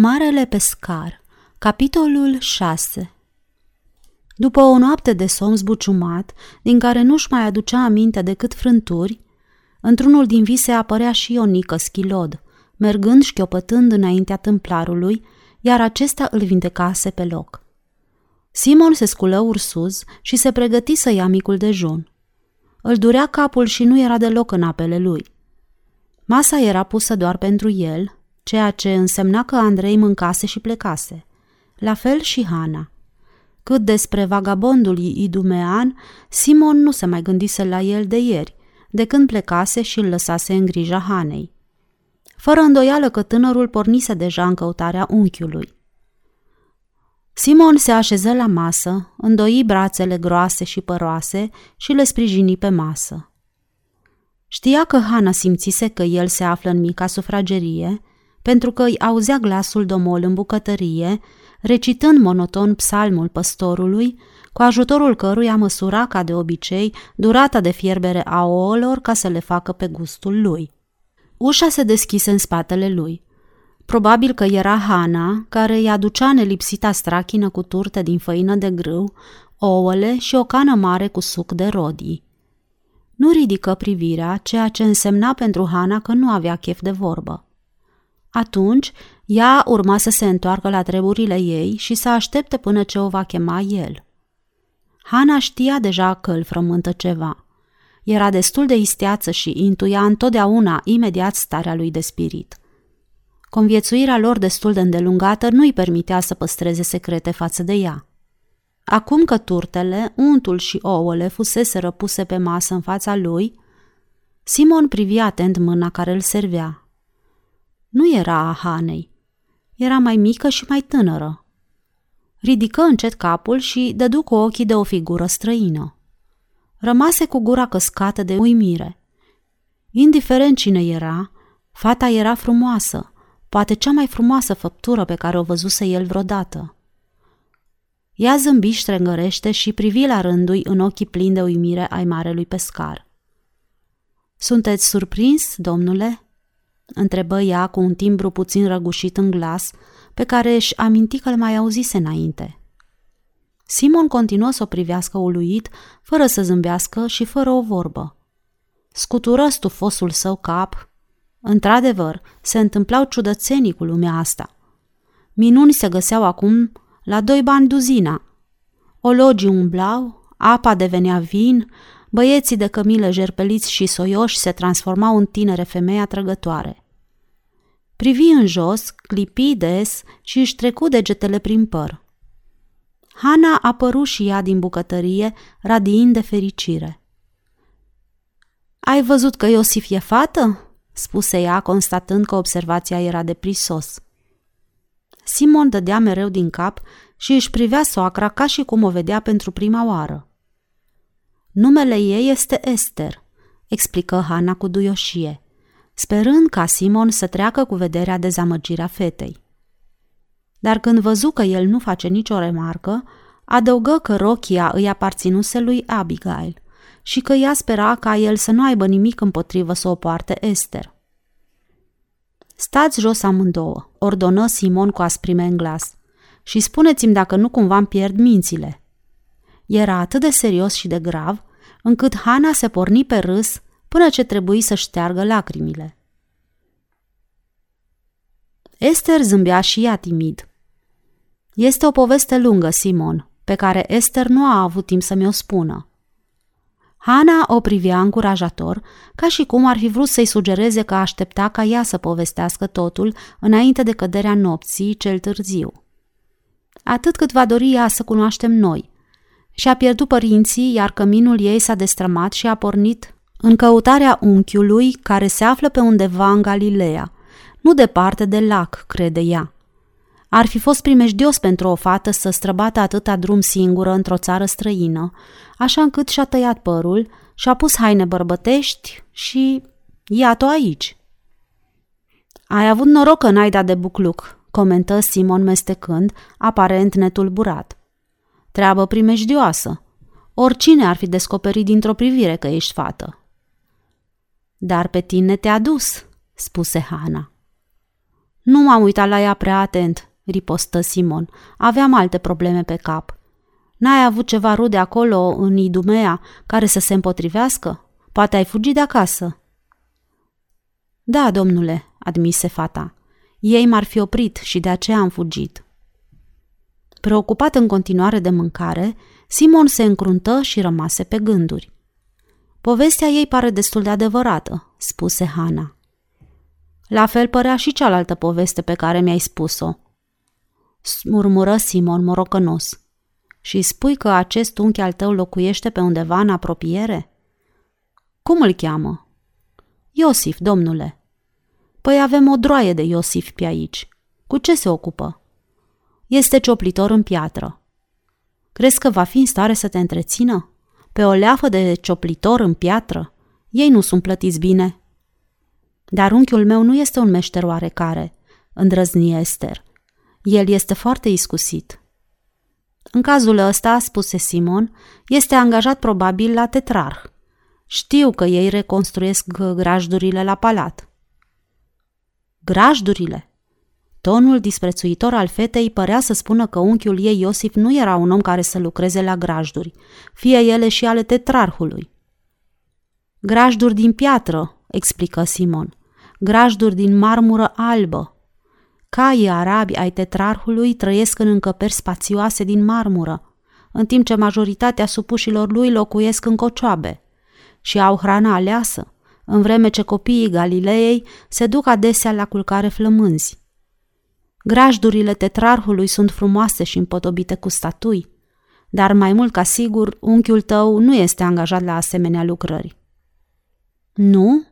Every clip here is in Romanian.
Marele pescar Capitolul 6 După o noapte de somn zbuciumat, din care nu-și mai aducea aminte decât frânturi, într-unul din vise apărea și Ionică schilod, mergând șchiopătând înaintea tâmplarului, iar acesta îl vindecase pe loc. Simon se sculă ursuz și se pregăti să ia micul dejun. Îl durea capul și nu era deloc în apele lui. Masa era pusă doar pentru el, ceea ce însemna că Andrei mâncase și plecase. La fel și Hana. Cât despre vagabondul idumean, Simon nu se mai gândise la el de ieri, de când plecase și îl lăsase în grija Hanei. Fără îndoială că tânărul pornise deja în căutarea unchiului. Simon se așeză la masă, îndoi brațele groase și păroase și le sprijini pe masă. Știa că Hana simțise că el se află în mica sufragerie pentru că îi auzea glasul domol în bucătărie, recitând monoton psalmul păstorului, cu ajutorul căruia măsura ca de obicei durata de fierbere a ouălor ca să le facă pe gustul lui. Ușa se deschise în spatele lui. Probabil că era Hana, care îi aducea nelipsita strachină cu turte din făină de grâu, ouăle și o cană mare cu suc de rodii. Nu ridică privirea, ceea ce însemna pentru Hana că nu avea chef de vorbă. Atunci, ea urma să se întoarcă la treburile ei și să aștepte până ce o va chema el. Hana știa deja că îl frământă ceva. Era destul de isteață și intuia întotdeauna imediat starea lui de spirit. Conviețuirea lor destul de îndelungată nu îi permitea să păstreze secrete față de ea. Acum că turtele, untul și ouăle fusese răpuse pe masă în fața lui, Simon privia atent mâna care îl servea nu era a Hanei. Era mai mică și mai tânără. Ridică încet capul și dădu cu ochii de o figură străină. Rămase cu gura căscată de uimire. Indiferent cine era, fata era frumoasă, poate cea mai frumoasă făptură pe care o văzuse el vreodată. Ea zâmbi ștrengărește și privi la rândui în ochii plini de uimire ai marelui pescar. Sunteți surprins, domnule?" Întrebă ea cu un timbru puțin răgușit în glas, pe care își aminti că îl mai auzise înainte. Simon continuă să o privească uluit, fără să zâmbească și fără o vorbă. Scutură stufosul său cap. Într-adevăr, se întâmplau ciudățenii cu lumea asta. Minuni se găseau acum la doi bani duzina. Ologii umblau, apa devenea vin, Băieții de cămilă jerpeliți și soioși se transformau în tinere femei atrăgătoare. Privi în jos, clipi des și își trecu degetele prin păr. Hana apăru și ea din bucătărie, radiind de fericire. Ai văzut că Iosif e fată?" spuse ea, constatând că observația era de prisos. Simon dădea mereu din cap și își privea soacra ca și cum o vedea pentru prima oară. Numele ei este Esther, explică Hana cu duioșie, sperând ca Simon să treacă cu vederea dezamăgirea fetei. Dar când văzu că el nu face nicio remarcă, adăugă că rochia îi aparținuse lui Abigail și că ea spera ca el să nu aibă nimic împotrivă să o poarte Esther. Stați jos amândouă, ordonă Simon cu asprime în glas, și spuneți-mi dacă nu cumva îmi pierd mințile. Era atât de serios și de grav încât Hana se porni pe râs până ce trebuie să șteargă lacrimile. Esther zâmbea și ea timid. Este o poveste lungă, Simon, pe care Esther nu a avut timp să mi-o spună. Hana o privea încurajator, ca și cum ar fi vrut să-i sugereze că aștepta ca ea să povestească totul înainte de căderea nopții cel târziu. Atât cât va dori ea să cunoaștem noi, și-a pierdut părinții, iar căminul ei s-a destrămat și a pornit în căutarea unchiului care se află pe undeva în Galileea, nu departe de lac, crede ea. Ar fi fost primejdios pentru o fată să străbată atâta drum singură într-o țară străină, așa încât și-a tăiat părul, și-a pus haine bărbătești și iată aici. Ai avut noroc în aida de bucluc, comentă Simon mestecând, aparent netulburat. Treabă primejdioasă. Oricine ar fi descoperit dintr-o privire că ești fată. Dar pe tine te-a dus, spuse Hana. Nu m-am uitat la ea prea atent, ripostă Simon. Aveam alte probleme pe cap. N-ai avut ceva rude acolo, în Idumea, care să se împotrivească? Poate ai fugit de acasă. Da, domnule, admise fata. Ei m-ar fi oprit și de aceea am fugit. Preocupat în continuare de mâncare, Simon se încruntă și rămase pe gânduri. Povestea ei pare destul de adevărată, spuse Hana. La fel părea și cealaltă poveste pe care mi-ai spus-o. Murmură Simon morocănos. Și spui că acest unchi al tău locuiește pe undeva în apropiere? Cum îl cheamă? Iosif, domnule. Păi avem o droaie de Iosif pe aici. Cu ce se ocupă? Este cioplitor în piatră. Crezi că va fi în stare să te întrețină? Pe o leafă de cioplitor în piatră? Ei nu sunt plătiți bine. Dar unchiul meu nu este un meșter oarecare, îndrăzni Esther. El este foarte iscusit. În cazul ăsta, spuse Simon, este angajat probabil la tetrarh. Știu că ei reconstruiesc grajdurile la palat. Grajdurile? Tonul disprețuitor al fetei părea să spună că unchiul ei Iosif nu era un om care să lucreze la grajduri, fie ele și ale tetrarhului. Grajduri din piatră, explică Simon. Grajduri din marmură albă. Caii arabi ai tetrarhului trăiesc în încăperi spațioase din marmură, în timp ce majoritatea supușilor lui locuiesc în cocioabe și au hrana aleasă, în vreme ce copiii Galileei se duc adesea la culcare flămânzi. Grajdurile tetrarhului sunt frumoase și împodobite cu statui, dar mai mult ca sigur, unchiul tău nu este angajat la asemenea lucrări. Nu?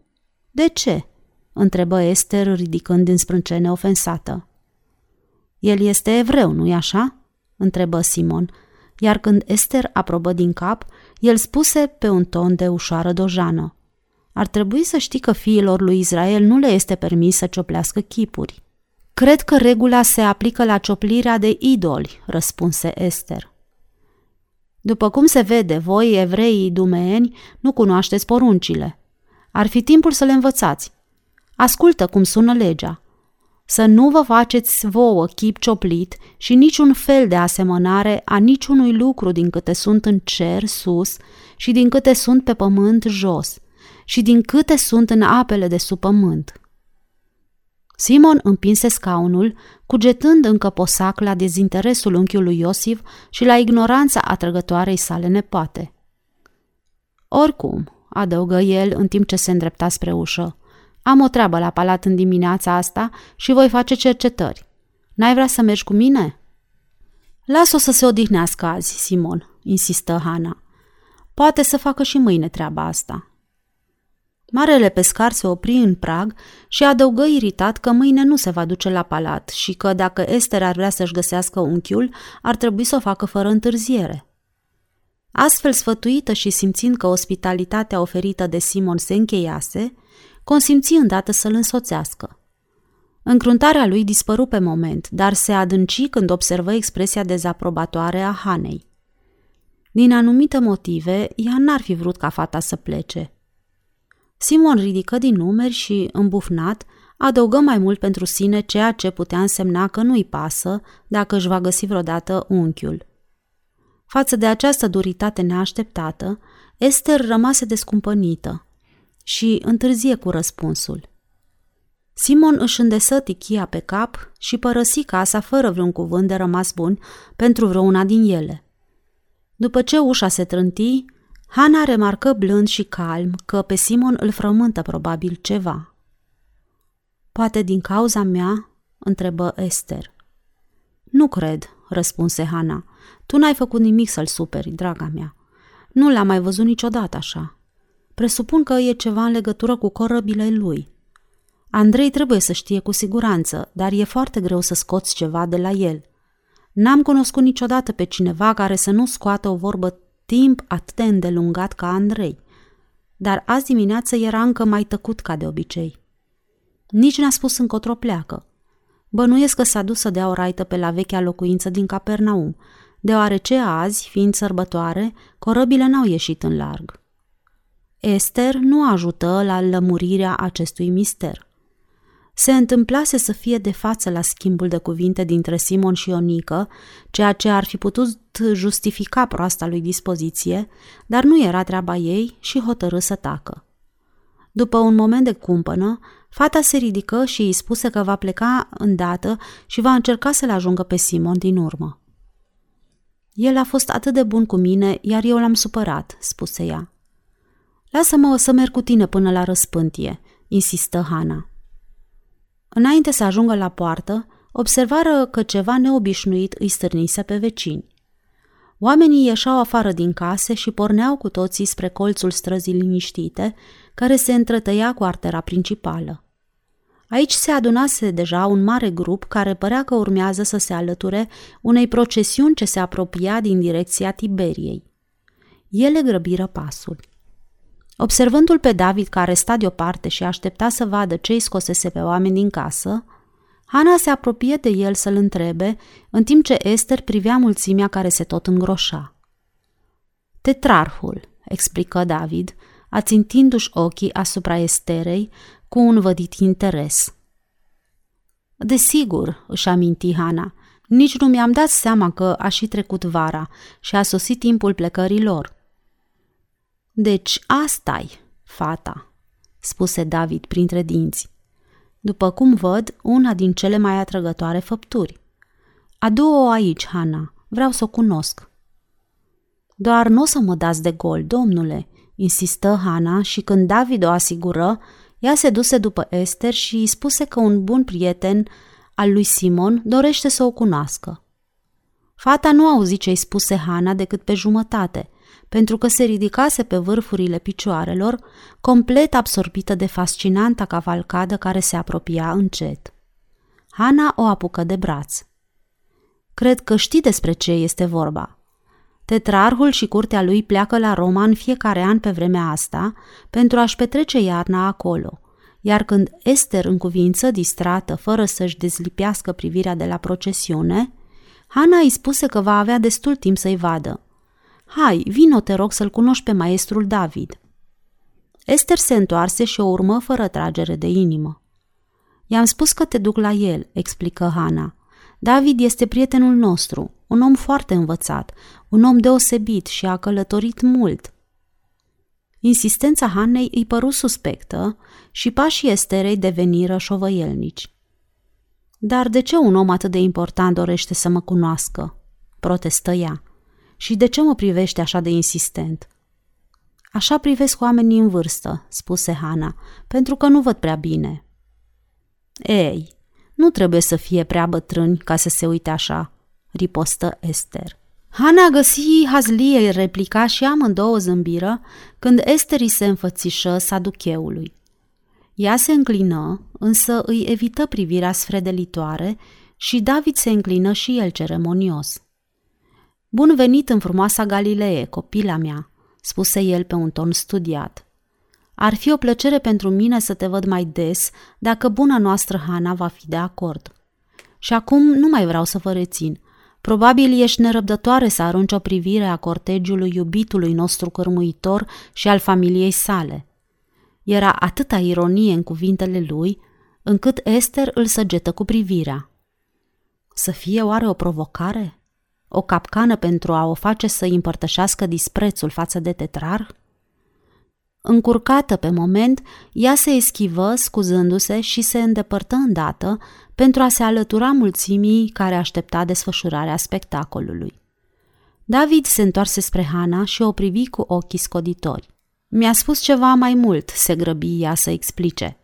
De ce? întrebă Esther ridicând din sprâncene ofensată. El este evreu, nu-i așa? întrebă Simon, iar când Esther aprobă din cap, el spuse pe un ton de ușoară dojană. Ar trebui să știi că fiilor lui Israel nu le este permis să cioplească chipuri. Cred că regula se aplică la cioplirea de idoli, răspunse Esther. După cum se vede, voi, evreii dumeeni, nu cunoașteți poruncile. Ar fi timpul să le învățați. Ascultă cum sună legea. Să nu vă faceți vouă chip cioplit și niciun fel de asemănare a niciunui lucru din câte sunt în cer sus și din câte sunt pe pământ jos și din câte sunt în apele de sub pământ. Simon împinse scaunul, cugetând încă posac la dezinteresul unchiului Iosif și la ignoranța atrăgătoarei sale nepoate. Oricum, adăugă el în timp ce se îndrepta spre ușă, am o treabă la palat în dimineața asta și voi face cercetări. N-ai vrea să mergi cu mine?" Las-o să se odihnească azi, Simon, insistă Hana. Poate să facă și mâine treaba asta. Marele pescar se opri în prag și adăugă iritat că mâine nu se va duce la palat și că dacă Esther ar vrea să-și găsească unchiul, ar trebui să o facă fără întârziere. Astfel sfătuită și simțind că ospitalitatea oferită de Simon se încheiase, consimți îndată să-l însoțească. Încruntarea lui dispăru pe moment, dar se adânci când observă expresia dezaprobatoare a Hanei. Din anumite motive, ea n-ar fi vrut ca fata să plece – Simon ridică din numeri și, îmbufnat, adăugă mai mult pentru sine ceea ce putea însemna că nu-i pasă dacă își va găsi vreodată unchiul. Față de această duritate neașteptată, Esther rămase descumpănită și întârzie cu răspunsul. Simon își îndesă tichia pe cap și părăsi casa fără vreun cuvânt de rămas bun pentru vreuna din ele. După ce ușa se trânti, Hana remarcă blând și calm că pe Simon îl frământă probabil ceva. Poate din cauza mea?" întrebă Esther. Nu cred," răspunse Hana. Tu n-ai făcut nimic să-l superi, draga mea. Nu l-am mai văzut niciodată așa. Presupun că e ceva în legătură cu corăbile lui. Andrei trebuie să știe cu siguranță, dar e foarte greu să scoți ceva de la el. N-am cunoscut niciodată pe cineva care să nu scoată o vorbă timp atât de îndelungat ca Andrei. Dar azi dimineață era încă mai tăcut ca de obicei. Nici n-a spus încotro pleacă. Bănuiesc că s-a dus să dea o raită pe la vechea locuință din Capernaum, deoarece azi, fiind sărbătoare, corăbile n-au ieșit în larg. Esther nu ajută la lămurirea acestui mister. Se întâmplase să fie de față la schimbul de cuvinte dintre Simon și Ionică, ceea ce ar fi putut justifica proasta lui dispoziție, dar nu era treaba ei și hotărâ să tacă. După un moment de cumpănă, fata se ridică și îi spuse că va pleca îndată și va încerca să-l ajungă pe Simon din urmă. El a fost atât de bun cu mine, iar eu l-am supărat, spuse ea. Lasă-mă să merg cu tine până la răspântie, insistă Hana. Înainte să ajungă la poartă, observară că ceva neobișnuit îi stârnise pe vecini. Oamenii ieșeau afară din case și porneau cu toții spre colțul străzii liniștite, care se întrătăia cu artera principală. Aici se adunase deja un mare grup care părea că urmează să se alăture unei procesiuni ce se apropia din direcția Tiberiei. Ele grăbiră pasul. Observându-l pe David care sta deoparte și aștepta să vadă ce îi scosese pe oameni din casă, Hana se apropie de el să-l întrebe, în timp ce Esther privea mulțimea care se tot îngroșa. Tetrarhul, explică David, ațintindu-și ochii asupra Esterei cu un vădit interes. Desigur, își aminti Hana, nici nu mi-am dat seama că a și trecut vara și a sosit timpul plecării lor. Deci asta-i, fata, spuse David printre dinți. După cum văd, una din cele mai atrăgătoare făpturi. Adu-o aici, Hana, vreau să o cunosc. Doar nu o să mă dați de gol, domnule, insistă Hana și când David o asigură, ea se duse după Esther și îi spuse că un bun prieten al lui Simon dorește să o cunoască. Fata nu auzi ce-i spuse Hana decât pe jumătate, pentru că se ridicase pe vârfurile picioarelor, complet absorbită de fascinanta cavalcadă care se apropia încet. Hana o apucă de braț. Cred că știi despre ce este vorba. Tetrarhul și curtea lui pleacă la Roma în fiecare an pe vremea asta pentru a-și petrece iarna acolo, iar când Esther în cuvință, distrată, fără să-și dezlipească privirea de la procesiune, Hana îi spuse că va avea destul timp să-i vadă. Hai, vino te rog să-l cunoști pe maestrul David. Esther se întoarse și o urmă fără tragere de inimă. I-am spus că te duc la el, explică Hana. David este prietenul nostru, un om foarte învățat, un om deosebit și a călătorit mult. Insistența Hanei îi păru suspectă și pașii Esterei deveniră șovăielnici. Dar de ce un om atât de important dorește să mă cunoască? protestă ea. Și de ce mă privește așa de insistent? Așa privesc oamenii în vârstă, spuse Hana, pentru că nu văd prea bine. Ei, nu trebuie să fie prea bătrâni ca să se uite așa, ripostă Esther. Hana găsi hazlie replica și amândouă zâmbiră când Esther îi se înfățișă saducheului. Ea se înclină, însă îi evită privirea sfredelitoare și David se înclină și el ceremonios. Bun venit în frumoasa Galilee, copila mea, spuse el pe un ton studiat. Ar fi o plăcere pentru mine să te văd mai des dacă buna noastră Hana va fi de acord. Și acum nu mai vreau să vă rețin. Probabil ești nerăbdătoare să arunci o privire a cortegiului iubitului nostru cărmuitor și al familiei sale. Era atâta ironie în cuvintele lui, încât Esther îl săgetă cu privirea. Să fie oare o provocare? O capcană pentru a o face să împărtășească disprețul față de tetrar? Încurcată pe moment, ea se eschivă, scuzându-se și se îndepărtă îndată pentru a se alătura mulțimii care aștepta desfășurarea spectacolului. David se întoarse spre Hana și o privi cu ochii scoditori. Mi-a spus ceva mai mult, se grăbi ea să explice.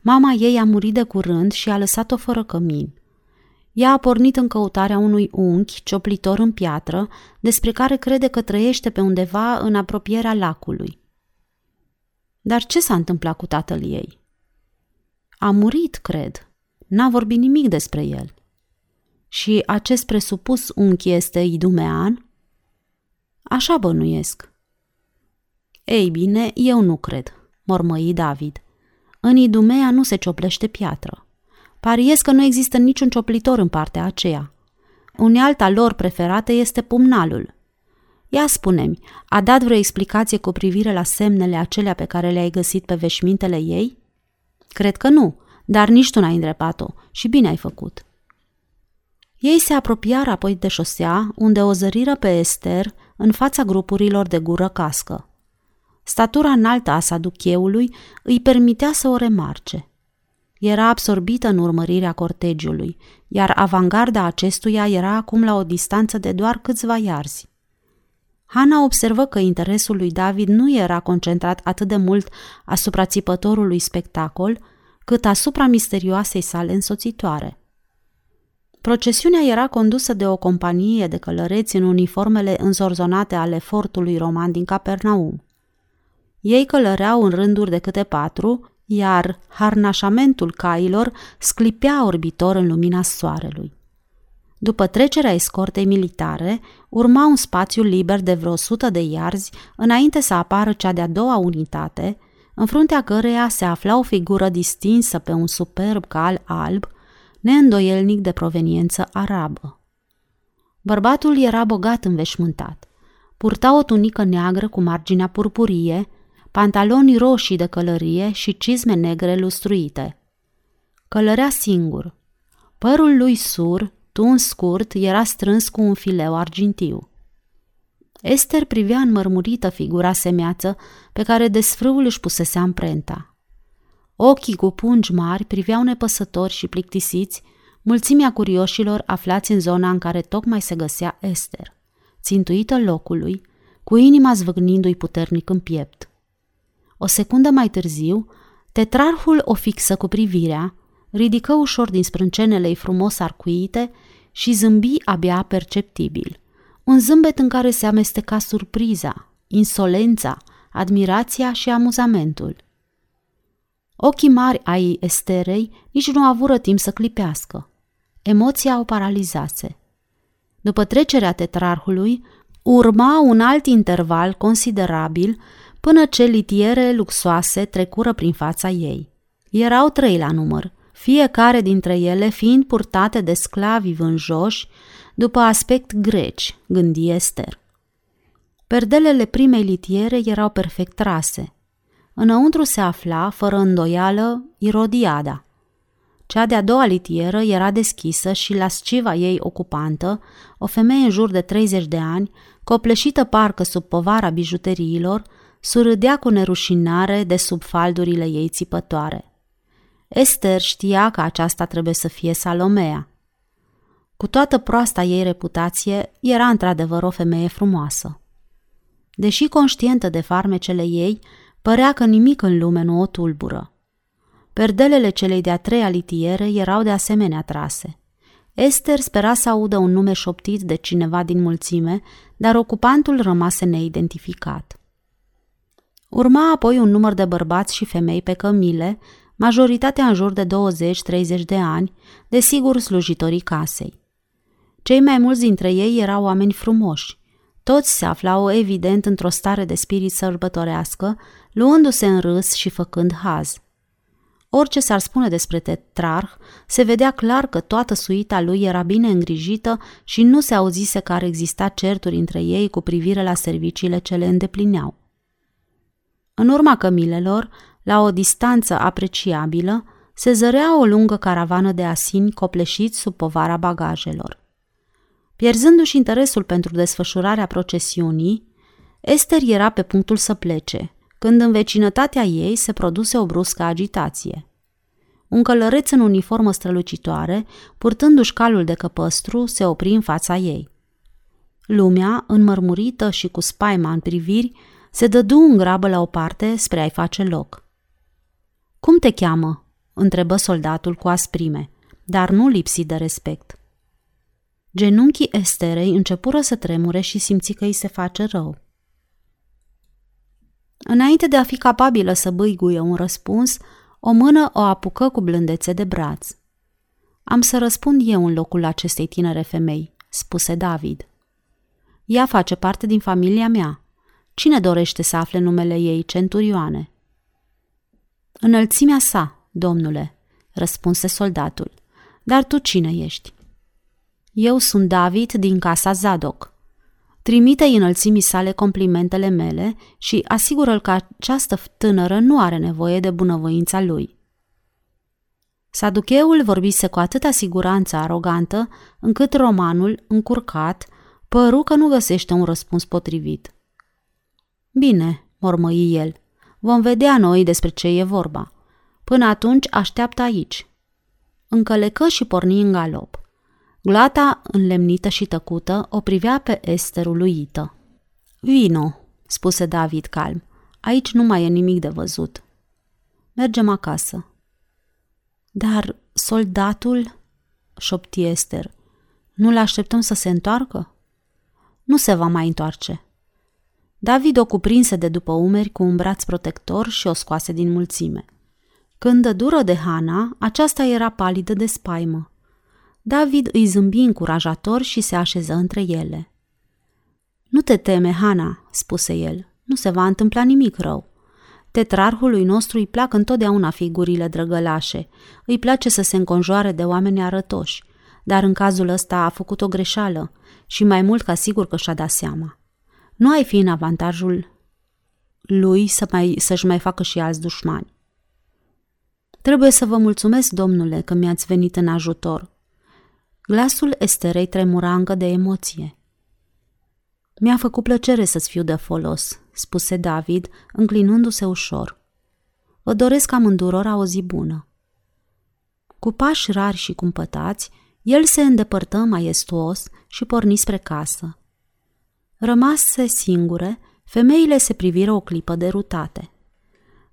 Mama ei a murit de curând și a lăsat-o fără cămin. Ea a pornit în căutarea unui unchi cioplitor în piatră, despre care crede că trăiește pe undeva în apropierea lacului. Dar ce s-a întâmplat cu tatăl ei? A murit, cred. N-a vorbit nimic despre el. Și acest presupus unchi este idumean? Așa bănuiesc. Ei bine, eu nu cred, mormăi David. În Idumea nu se cioplește piatră. Pariez că nu există niciun cioplitor în partea aceea. Unealta lor preferată este pumnalul. Ia spune-mi, a dat vreo explicație cu privire la semnele acelea pe care le-ai găsit pe veșmintele ei? Cred că nu, dar nici tu n-ai îndrepat-o și bine ai făcut. Ei se apropiară apoi de șosea, unde o zăriră pe Esther în fața grupurilor de gură cască. Statura înaltă a saducheului îi permitea să o remarce. Era absorbită în urmărirea cortegiului, iar avangarda acestuia era acum la o distanță de doar câțiva iarzi. Hana observă că interesul lui David nu era concentrat atât de mult asupra țipătorului spectacol, cât asupra misterioasei sale însoțitoare. Procesiunea era condusă de o companie de călăreți în uniformele înzorzonate ale fortului roman din Capernaum. Ei călăreau în rânduri de câte patru, iar harnașamentul cailor sclipea orbitor în lumina soarelui. După trecerea escortei militare, urma un spațiu liber de vreo sută de iarzi înainte să apară cea de-a doua unitate, în fruntea căreia se afla o figură distinsă pe un superb cal alb, neîndoielnic de proveniență arabă. Bărbatul era bogat înveșmântat. Purta o tunică neagră cu marginea purpurie, pantaloni roșii de călărie și cizme negre lustruite. Călărea singur. Părul lui sur, tun scurt, era strâns cu un fileu argintiu. Esther privea înmărmurită figura semeață pe care desfrâul își pusese amprenta. Ochii cu pungi mari priveau nepăsători și plictisiți mulțimea curioșilor aflați în zona în care tocmai se găsea Esther, țintuită locului, cu inima zvâgnindu-i puternic în piept. O secundă mai târziu, tetrarhul o fixă cu privirea, ridică ușor din sprâncenele ei frumos arcuite și zâmbi abia perceptibil. Un zâmbet în care se amesteca surpriza, insolența, admirația și amuzamentul. Ochii mari ai Esterei nici nu avură timp să clipească. Emoția o paralizase. După trecerea tetrarhului, urma un alt interval considerabil până ce litiere luxoase trecură prin fața ei. Erau trei la număr, fiecare dintre ele fiind purtate de sclavi vânjoși după aspect greci, gândi Ester. Perdelele primei litiere erau perfect trase. Înăuntru se afla, fără îndoială, Irodiada. Cea de-a doua litieră era deschisă și la sciva ei ocupantă, o femeie în jur de 30 de ani, copleșită parcă sub povara bijuteriilor, surâdea cu nerușinare de sub faldurile ei țipătoare. Esther știa că aceasta trebuie să fie Salomea. Cu toată proasta ei reputație, era într-adevăr o femeie frumoasă. Deși conștientă de farmecele ei, părea că nimic în lume nu o tulbură. Perdelele celei de-a treia litiere erau de asemenea trase. Esther spera să audă un nume șoptit de cineva din mulțime, dar ocupantul rămase neidentificat. Urma apoi un număr de bărbați și femei pe cămile, majoritatea în jur de 20-30 de ani, desigur slujitorii casei. Cei mai mulți dintre ei erau oameni frumoși. Toți se aflau evident într-o stare de spirit sărbătorească, luându-se în râs și făcând haz. Orice s-ar spune despre tetrarh, se vedea clar că toată suita lui era bine îngrijită și nu se auzise că ar exista certuri între ei cu privire la serviciile ce le îndeplineau. În urma cămilelor, la o distanță apreciabilă, se zărea o lungă caravană de asini copleșiți sub povara bagajelor. Pierzându-și interesul pentru desfășurarea procesiunii, Esther era pe punctul să plece, când în vecinătatea ei se produse o bruscă agitație. Un călăreț în uniformă strălucitoare, purtându-și calul de căpăstru, se opri în fața ei. Lumea, înmărmurită și cu spaima în priviri, se dădu în grabă la o parte spre a-i face loc. Cum te cheamă?" întrebă soldatul cu asprime, dar nu lipsi de respect. Genunchii Esterei începură să tremure și simți că îi se face rău. Înainte de a fi capabilă să băiguie un răspuns, o mână o apucă cu blândețe de braț. Am să răspund eu în locul acestei tinere femei, spuse David. Ea face parte din familia mea. Cine dorește să afle numele ei, centurioane? Înălțimea sa, domnule, răspunse soldatul. Dar tu cine ești? Eu sunt David din casa Zadok. Trimite-i înălțimii sale complimentele mele și asigură-l că această tânără nu are nevoie de bunăvoința lui. Saducheul vorbise cu atâta siguranță arogantă, încât romanul, încurcat, păru că nu găsește un răspuns potrivit. Bine, mormăi el, vom vedea noi despre ce e vorba. Până atunci așteaptă aici. Încălecă și porni în galop. Glata, înlemnită și tăcută, o privea pe Ester uluită. Vino, spuse David calm. Aici nu mai e nimic de văzut. Mergem acasă. Dar soldatul, șopti Ester, nu-l așteptăm să se întoarcă? Nu se va mai întoarce. David o cuprinse de după umeri cu un braț protector și o scoase din mulțime. Când dură de Hana, aceasta era palidă de spaimă. David îi zâmbi încurajator și se așeză între ele. Nu te teme, Hana, spuse el, nu se va întâmpla nimic rău. Tetrarhului nostru îi plac întotdeauna figurile drăgălașe, îi place să se înconjoare de oameni arătoși, dar în cazul ăsta a făcut o greșeală și mai mult ca sigur că și-a dat seama. Nu ai fi în avantajul lui să mai, să-și mai facă și alți dușmani. Trebuie să vă mulțumesc, domnule, că mi-ați venit în ajutor. Glasul Esterei tremura încă de emoție. Mi-a făcut plăcere să-ți fiu de folos, spuse David, înclinându-se ușor. Vă doresc amândurora o zi bună. Cu pași rari și cumpătați, el se îndepărtă maestuos și porni spre casă. Rămase singure, femeile se priviră o clipă derutate.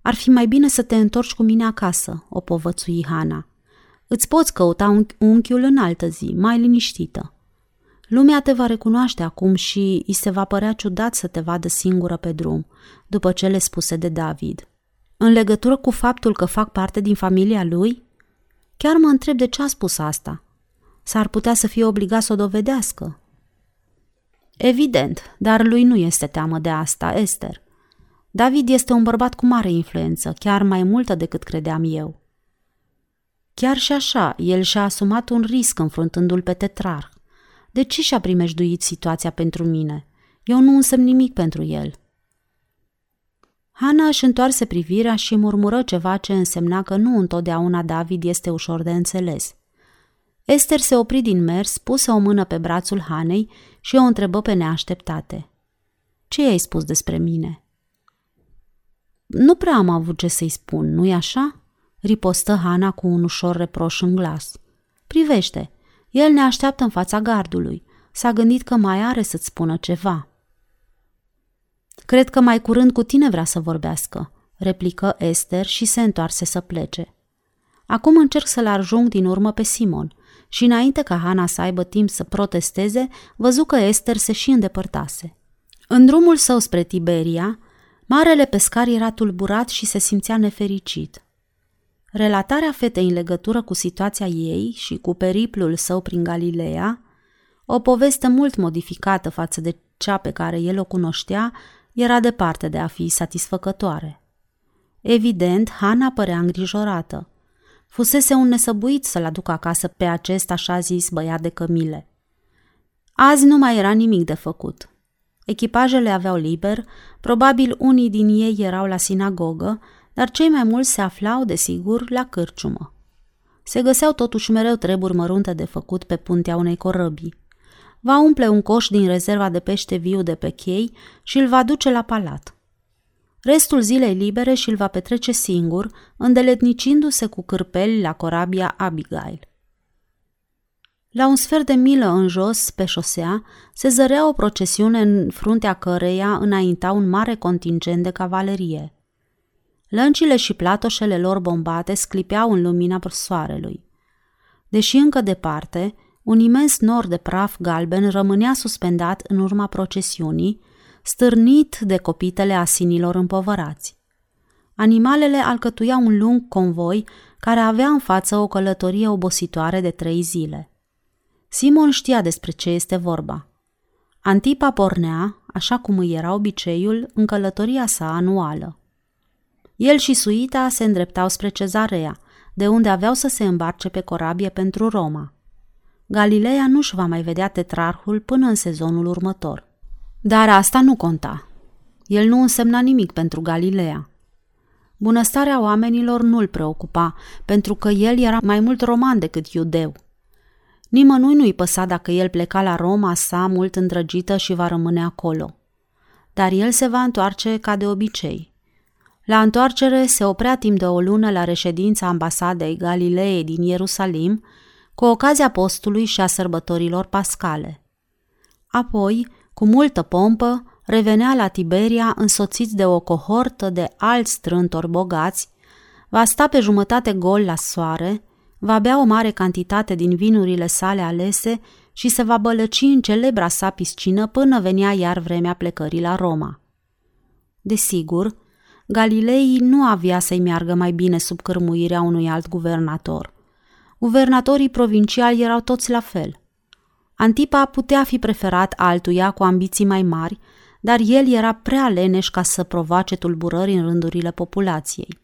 Ar fi mai bine să te întorci cu mine acasă, o povățui Hana. Îți poți căuta unchiul în altă zi, mai liniștită. Lumea te va recunoaște acum și îi se va părea ciudat să te vadă singură pe drum, după cele spuse de David. În legătură cu faptul că fac parte din familia lui? Chiar mă întreb de ce a spus asta. S-ar putea să fie obligat să o dovedească. Evident, dar lui nu este teamă de asta, Esther. David este un bărbat cu mare influență, chiar mai multă decât credeam eu. Chiar și așa, el și-a asumat un risc înfruntându-l pe tetrarh. De ce și-a primejduit situația pentru mine? Eu nu însemn nimic pentru el. Hana își întoarse privirea și murmură ceva ce însemna că nu întotdeauna David este ușor de înțeles. Esther se opri din mers, puse o mână pe brațul Hanei și o întrebă pe neașteptate. Ce ai spus despre mine?" Nu prea am avut ce să-i spun, nu-i așa?" ripostă Hana cu un ușor reproș în glas. Privește, el ne așteaptă în fața gardului. S-a gândit că mai are să-ți spună ceva. Cred că mai curând cu tine vrea să vorbească, replică Esther și se întoarse să plece. Acum încerc să-l ajung din urmă pe Simon și înainte ca Hana să aibă timp să protesteze, văzu că Esther se și îndepărtase. În drumul său spre Tiberia, marele pescar era tulburat și se simțea nefericit. Relatarea fetei în legătură cu situația ei și cu periplul său prin Galileea, o poveste mult modificată față de cea pe care el o cunoștea, era departe de a fi satisfăcătoare. Evident, Hana părea îngrijorată. Fusese un nesăbuit să-l aducă acasă pe acest așa zis băiat de cămile. Azi nu mai era nimic de făcut. Echipajele aveau liber, probabil unii din ei erau la sinagogă, dar cei mai mulți se aflau, desigur, la cârciumă. Se găseau totuși mereu treburi mărunte de făcut pe puntea unei corăbii. Va umple un coș din rezerva de pește viu de pe chei și îl va duce la palat. Restul zilei libere și îl va petrece singur, îndeletnicindu-se cu cârpeli la corabia Abigail. La un sfert de milă în jos, pe șosea, se zărea o procesiune în fruntea căreia înainta un mare contingent de cavalerie – Lăncile și platoșele lor bombate sclipeau în lumina soarelui. Deși încă departe, un imens nor de praf galben rămânea suspendat în urma procesiunii, stârnit de copitele asinilor împovărați. Animalele alcătuiau un lung convoi care avea în față o călătorie obositoare de trei zile. Simon știa despre ce este vorba. Antipa pornea, așa cum îi era obiceiul, în călătoria sa anuală. El și suita se îndreptau spre cezarea, de unde aveau să se îmbarce pe corabie pentru Roma. Galileea nu-și va mai vedea tetrarhul până în sezonul următor. Dar asta nu conta. El nu însemna nimic pentru Galileea. Bunăstarea oamenilor nu-l preocupa, pentru că el era mai mult roman decât iudeu. Nimănui nu-i păsa dacă el pleca la Roma sa mult îndrăgită și va rămâne acolo. Dar el se va întoarce ca de obicei. La întoarcere se oprea timp de o lună la reședința ambasadei Galilei din Ierusalim, cu ocazia postului și a sărbătorilor pascale. Apoi, cu multă pompă, revenea la Tiberia însoțit de o cohortă de alți strântori bogați, va sta pe jumătate gol la soare, va bea o mare cantitate din vinurile sale alese și se va bălăci în celebra sa piscină până venea iar vremea plecării la Roma. Desigur, Galilei nu avea să-i meargă mai bine sub cărmuirea unui alt guvernator. Guvernatorii provinciali erau toți la fel. Antipa putea fi preferat altuia cu ambiții mai mari, dar el era prea leneș ca să provoace tulburări în rândurile populației.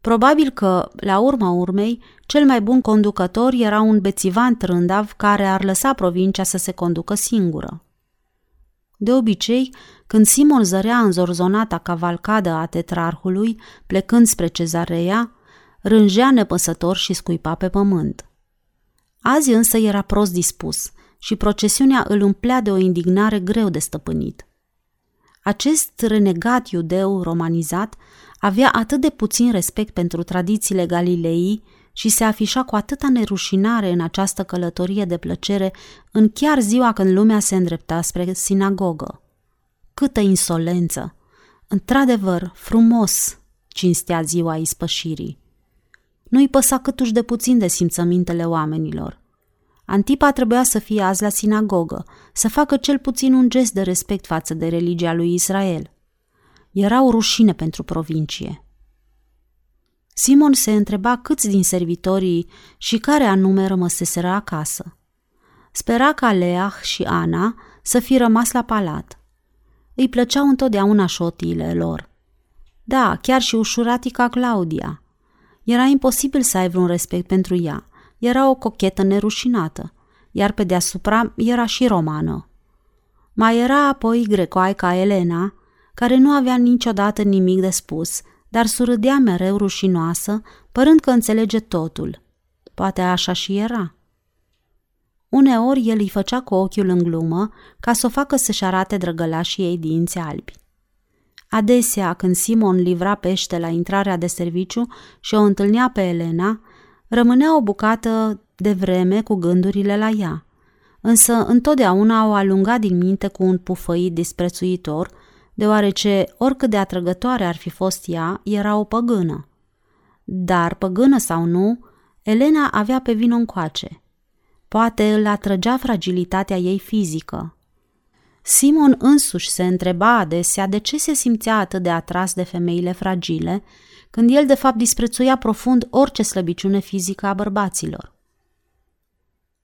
Probabil că, la urma urmei, cel mai bun conducător era un bețivan trândav care ar lăsa provincia să se conducă singură. De obicei, când Simon zărea în zorzonata cavalcadă a tetrarhului, plecând spre cezarea, rângea nepăsător și scuipa pe pământ. Azi însă era prost dispus și procesiunea îl umplea de o indignare greu de stăpânit. Acest renegat iudeu romanizat avea atât de puțin respect pentru tradițiile Galilei și se afișa cu atâta nerușinare în această călătorie de plăcere în chiar ziua când lumea se îndrepta spre sinagogă. Câtă insolență! Într-adevăr, frumos cinstea ziua ispășirii. Nu-i păsa câtuși de puțin de simțămintele oamenilor. Antipa trebuia să fie azi la sinagogă, să facă cel puțin un gest de respect față de religia lui Israel. Era o rușine pentru provincie. Simon se întreba câți din servitorii și care anume rămăseseră acasă. Spera ca Leah și Ana să fi rămas la palat. Îi plăceau întotdeauna șotiile lor. Da, chiar și ușuratica Claudia. Era imposibil să ai vreun respect pentru ea – era o cochetă nerușinată, iar pe deasupra era și romană. Mai era apoi grecoaica Elena, care nu avea niciodată nimic de spus, dar surâdea mereu rușinoasă, părând că înțelege totul. Poate așa și era. Uneori el îi făcea cu ochiul în glumă ca să o facă să-și arate drăgălașii ei dinți albi. Adesea, când Simon livra pește la intrarea de serviciu și o întâlnea pe Elena, rămânea o bucată de vreme cu gândurile la ea, însă întotdeauna o alunga din minte cu un pufăit disprețuitor, deoarece, oricât de atrăgătoare ar fi fost ea, era o păgână. Dar, păgână sau nu, Elena avea pe vino încoace. Poate îl atrăgea fragilitatea ei fizică. Simon însuși se întreba adesea de ce se simțea atât de atras de femeile fragile, când el de fapt disprețuia profund orice slăbiciune fizică a bărbaților.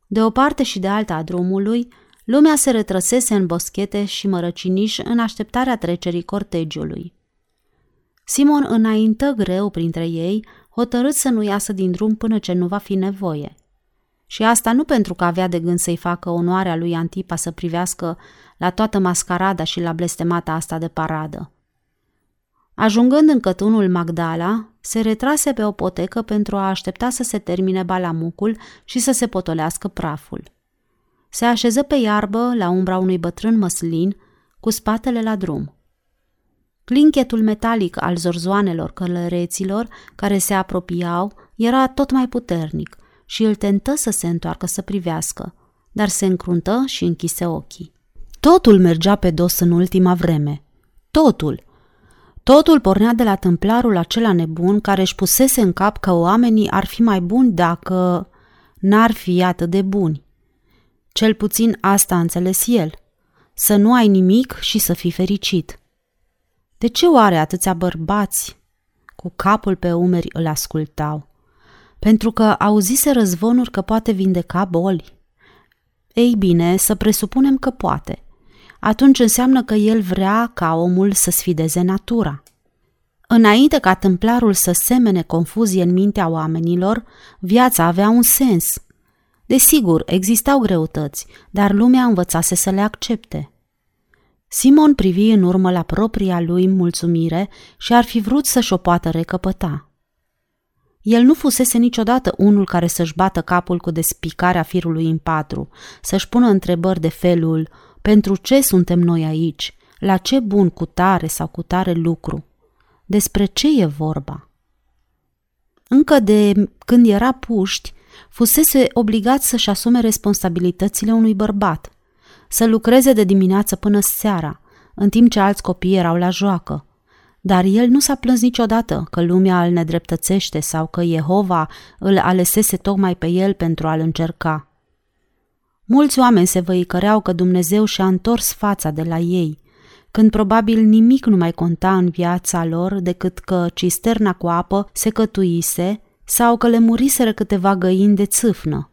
De o parte și de alta a drumului, lumea se retrăsese în boschete și mărăciniși în așteptarea trecerii cortegiului. Simon înaintă greu printre ei, hotărât să nu iasă din drum până ce nu va fi nevoie. Și asta nu pentru că avea de gând să-i facă onoarea lui Antipa să privească la toată mascarada și la blestemata asta de paradă. Ajungând în cătunul Magdala, se retrase pe o potecă pentru a aștepta să se termine balamucul și să se potolească praful. Se așeză pe iarbă la umbra unui bătrân măslin, cu spatele la drum. Clinchetul metalic al zorzoanelor călăreților care se apropiau era tot mai puternic și îl tentă să se întoarcă să privească, dar se încruntă și închise ochii. Totul mergea pe dos în ultima vreme. Totul – Totul pornea de la templarul acela nebun care își pusese în cap că oamenii ar fi mai buni dacă n-ar fi atât de buni. Cel puțin asta a înțeles el. Să nu ai nimic și să fii fericit. De ce oare atâția bărbați cu capul pe umeri îl ascultau? Pentru că auzise răzvonuri că poate vindeca boli. Ei bine, să presupunem că poate atunci înseamnă că el vrea ca omul să sfideze natura. Înainte ca templarul să semene confuzie în mintea oamenilor, viața avea un sens. Desigur, existau greutăți, dar lumea învățase să le accepte. Simon privi în urmă la propria lui mulțumire și ar fi vrut să-și o poată recăpăta. El nu fusese niciodată unul care să-și bată capul cu despicarea firului în patru, să-și pună întrebări de felul pentru ce suntem noi aici, la ce bun cu tare sau cu tare lucru, despre ce e vorba. Încă de când era puști, fusese obligat să-și asume responsabilitățile unui bărbat, să lucreze de dimineață până seara, în timp ce alți copii erau la joacă. Dar el nu s-a plâns niciodată că lumea îl nedreptățește sau că Jehova îl alesese tocmai pe el pentru a-l încerca. Mulți oameni se văicăreau că Dumnezeu și-a întors fața de la ei, când probabil nimic nu mai conta în viața lor decât că cisterna cu apă se cătuise sau că le muriseră câteva găini de țâfnă.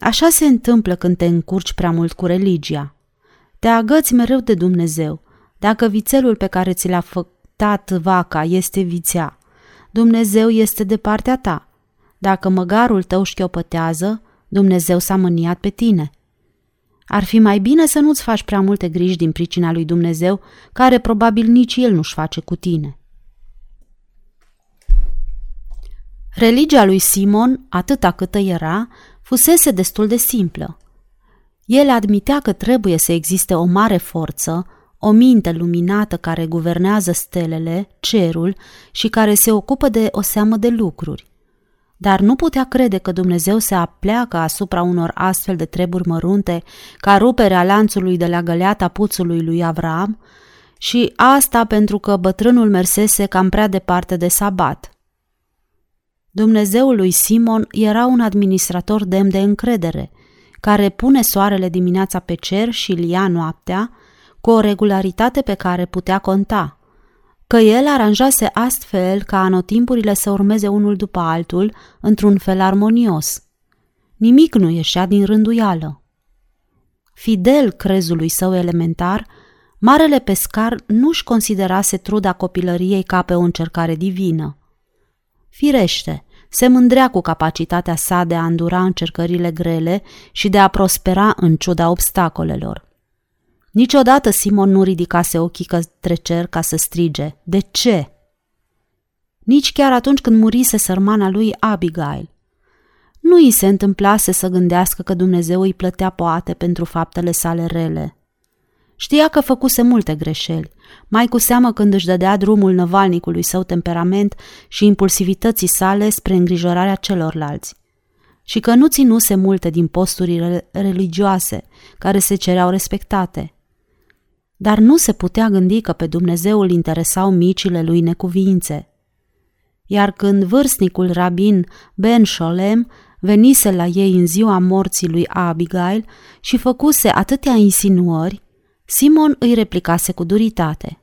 Așa se întâmplă când te încurci prea mult cu religia. Te agăți mereu de Dumnezeu. Dacă vițelul pe care ți l-a făctat vaca este vițea, Dumnezeu este de partea ta. Dacă măgarul tău șchiopătează, Dumnezeu s-a mâniat pe tine. Ar fi mai bine să nu-ți faci prea multe griji din pricina lui Dumnezeu, care probabil nici El nu-și face cu tine. Religia lui Simon, atâta câtă era, fusese destul de simplă. El admitea că trebuie să existe o mare forță, o minte luminată care guvernează stelele, cerul și care se ocupă de o seamă de lucruri. Dar nu putea crede că Dumnezeu se apleacă asupra unor astfel de treburi mărunte ca ruperea lanțului de la găleata puțului lui Avram și asta pentru că bătrânul mersese cam prea departe de sabat – Dumnezeul lui Simon era un administrator demn de încredere, care pune soarele dimineața pe cer și îl ia noaptea, cu o regularitate pe care putea conta. Că el aranjase astfel ca anotimpurile să urmeze unul după altul, într-un fel armonios. Nimic nu ieșea din rânduială. Fidel crezului său elementar, marele pescar nu-și considerase truda copilăriei ca pe o încercare divină. Firește, se mândrea cu capacitatea sa de a îndura încercările grele și de a prospera în ciuda obstacolelor. Niciodată Simon nu ridicase ochii către cer ca să strige, de ce? Nici chiar atunci când murise sărmana lui Abigail. Nu îi se întâmplase să gândească că Dumnezeu îi plătea poate pentru faptele sale rele. Știa că făcuse multe greșeli, mai cu seamă când își dădea drumul năvalnicului său temperament și impulsivității sale spre îngrijorarea celorlalți. Și că nu ținuse multe din posturile religioase care se cereau respectate. Dar nu se putea gândi că pe Dumnezeu îl interesau micile lui necuvințe. Iar când vârstnicul rabin Ben Sholem venise la ei în ziua morții lui Abigail și făcuse atâtea insinuări, Simon îi replicase cu duritate.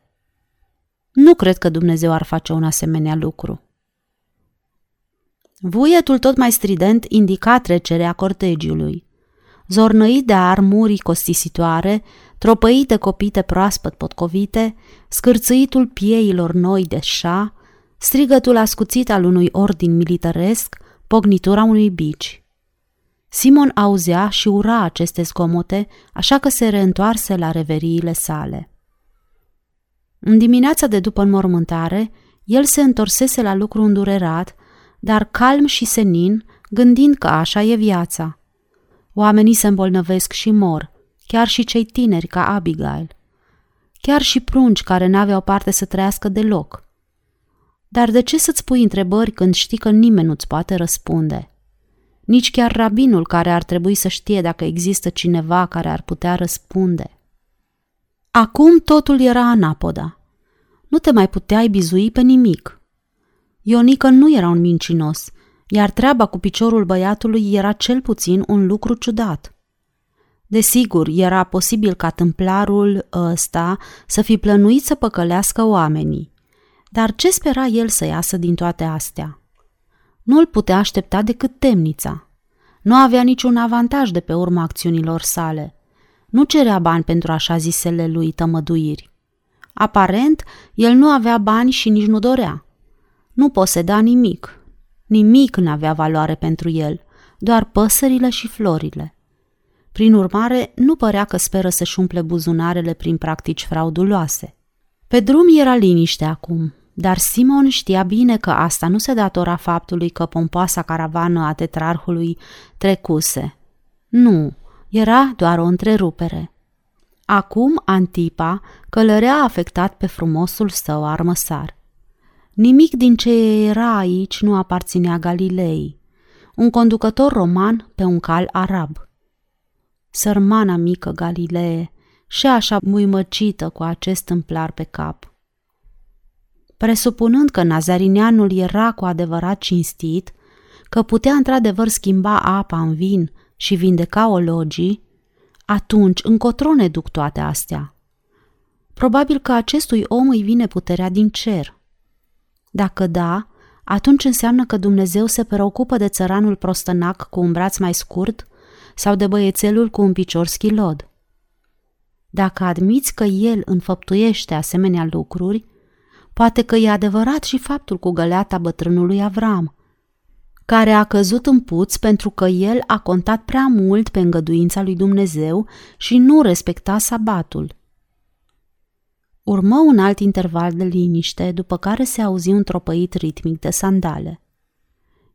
Nu cred că Dumnezeu ar face un asemenea lucru. Vuietul tot mai strident indica trecerea cortegiului. Zornăit de armurii costisitoare, tropăite copite proaspăt potcovite, scârțâitul pieilor noi de șa, strigătul ascuțit al unui ordin militaresc, pognitura unui bici. Simon auzea și ura aceste zgomote, așa că se reîntoarse la reveriile sale. În dimineața de după înmormântare, el se întorsese la lucru îndurerat, dar calm și senin, gândind că așa e viața. Oamenii se îmbolnăvesc și mor, chiar și cei tineri ca Abigail. Chiar și prunci care n-aveau parte să trăiască deloc. Dar de ce să-ți pui întrebări când știi că nimeni nu-ți poate răspunde? nici chiar rabinul care ar trebui să știe dacă există cineva care ar putea răspunde. Acum totul era anapoda. Nu te mai puteai bizui pe nimic. Ionică nu era un mincinos, iar treaba cu piciorul băiatului era cel puțin un lucru ciudat. Desigur, era posibil ca tâmplarul ăsta să fi plănuit să păcălească oamenii. Dar ce spera el să iasă din toate astea? Nu îl putea aștepta decât temnița. Nu avea niciun avantaj de pe urma acțiunilor sale. Nu cerea bani pentru așa zisele lui tămăduiri. Aparent, el nu avea bani și nici nu dorea. Nu poseda nimic. Nimic nu avea valoare pentru el, doar păsările și florile. Prin urmare, nu părea că speră să-și umple buzunarele prin practici frauduloase. Pe drum era liniște acum, dar Simon știa bine că asta nu se datora faptului că pompoasa caravană a tetrarhului trecuse. Nu, era doar o întrerupere. Acum Antipa călărea afectat pe frumosul său armăsar. Nimic din ce era aici nu aparținea Galilei. Un conducător roman pe un cal arab. Sărmana mică Galilee, și așa muimăcită cu acest tâmplar pe cap. Presupunând că nazarineanul era cu adevărat cinstit, că putea într-adevăr schimba apa în vin și vindeca ologii, atunci încotro ne duc toate astea. Probabil că acestui om îi vine puterea din cer. Dacă da, atunci înseamnă că Dumnezeu se preocupă de țăranul prostănac cu un braț mai scurt sau de băiețelul cu un picior schilod. Dacă admiți că el înfăptuiește asemenea lucruri, poate că e adevărat și faptul cu găleata bătrânului Avram, care a căzut în puț pentru că el a contat prea mult pe îngăduința lui Dumnezeu și nu respecta sabatul. Urmă un alt interval de liniște, după care se auzi un tropăit ritmic de sandale.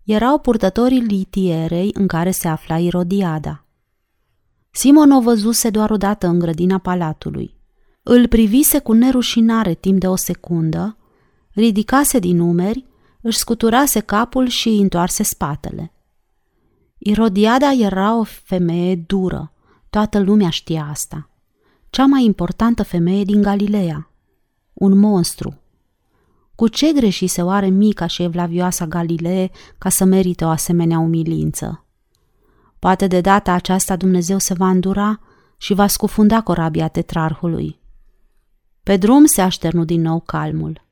Erau purtătorii litierei în care se afla Irodiada. Simon o văzuse doar odată în grădina palatului. Îl privise cu nerușinare timp de o secundă, ridicase din numeri, își scuturase capul și îi întoarse spatele. Irodiada era o femeie dură, toată lumea știa asta. Cea mai importantă femeie din Galileea. Un monstru. Cu ce greșise oare mica și evlavioasa Galilee ca să merite o asemenea umilință? Poate de data aceasta Dumnezeu se va îndura și va scufunda corabia tetrarhului. Pe drum se așternu din nou calmul.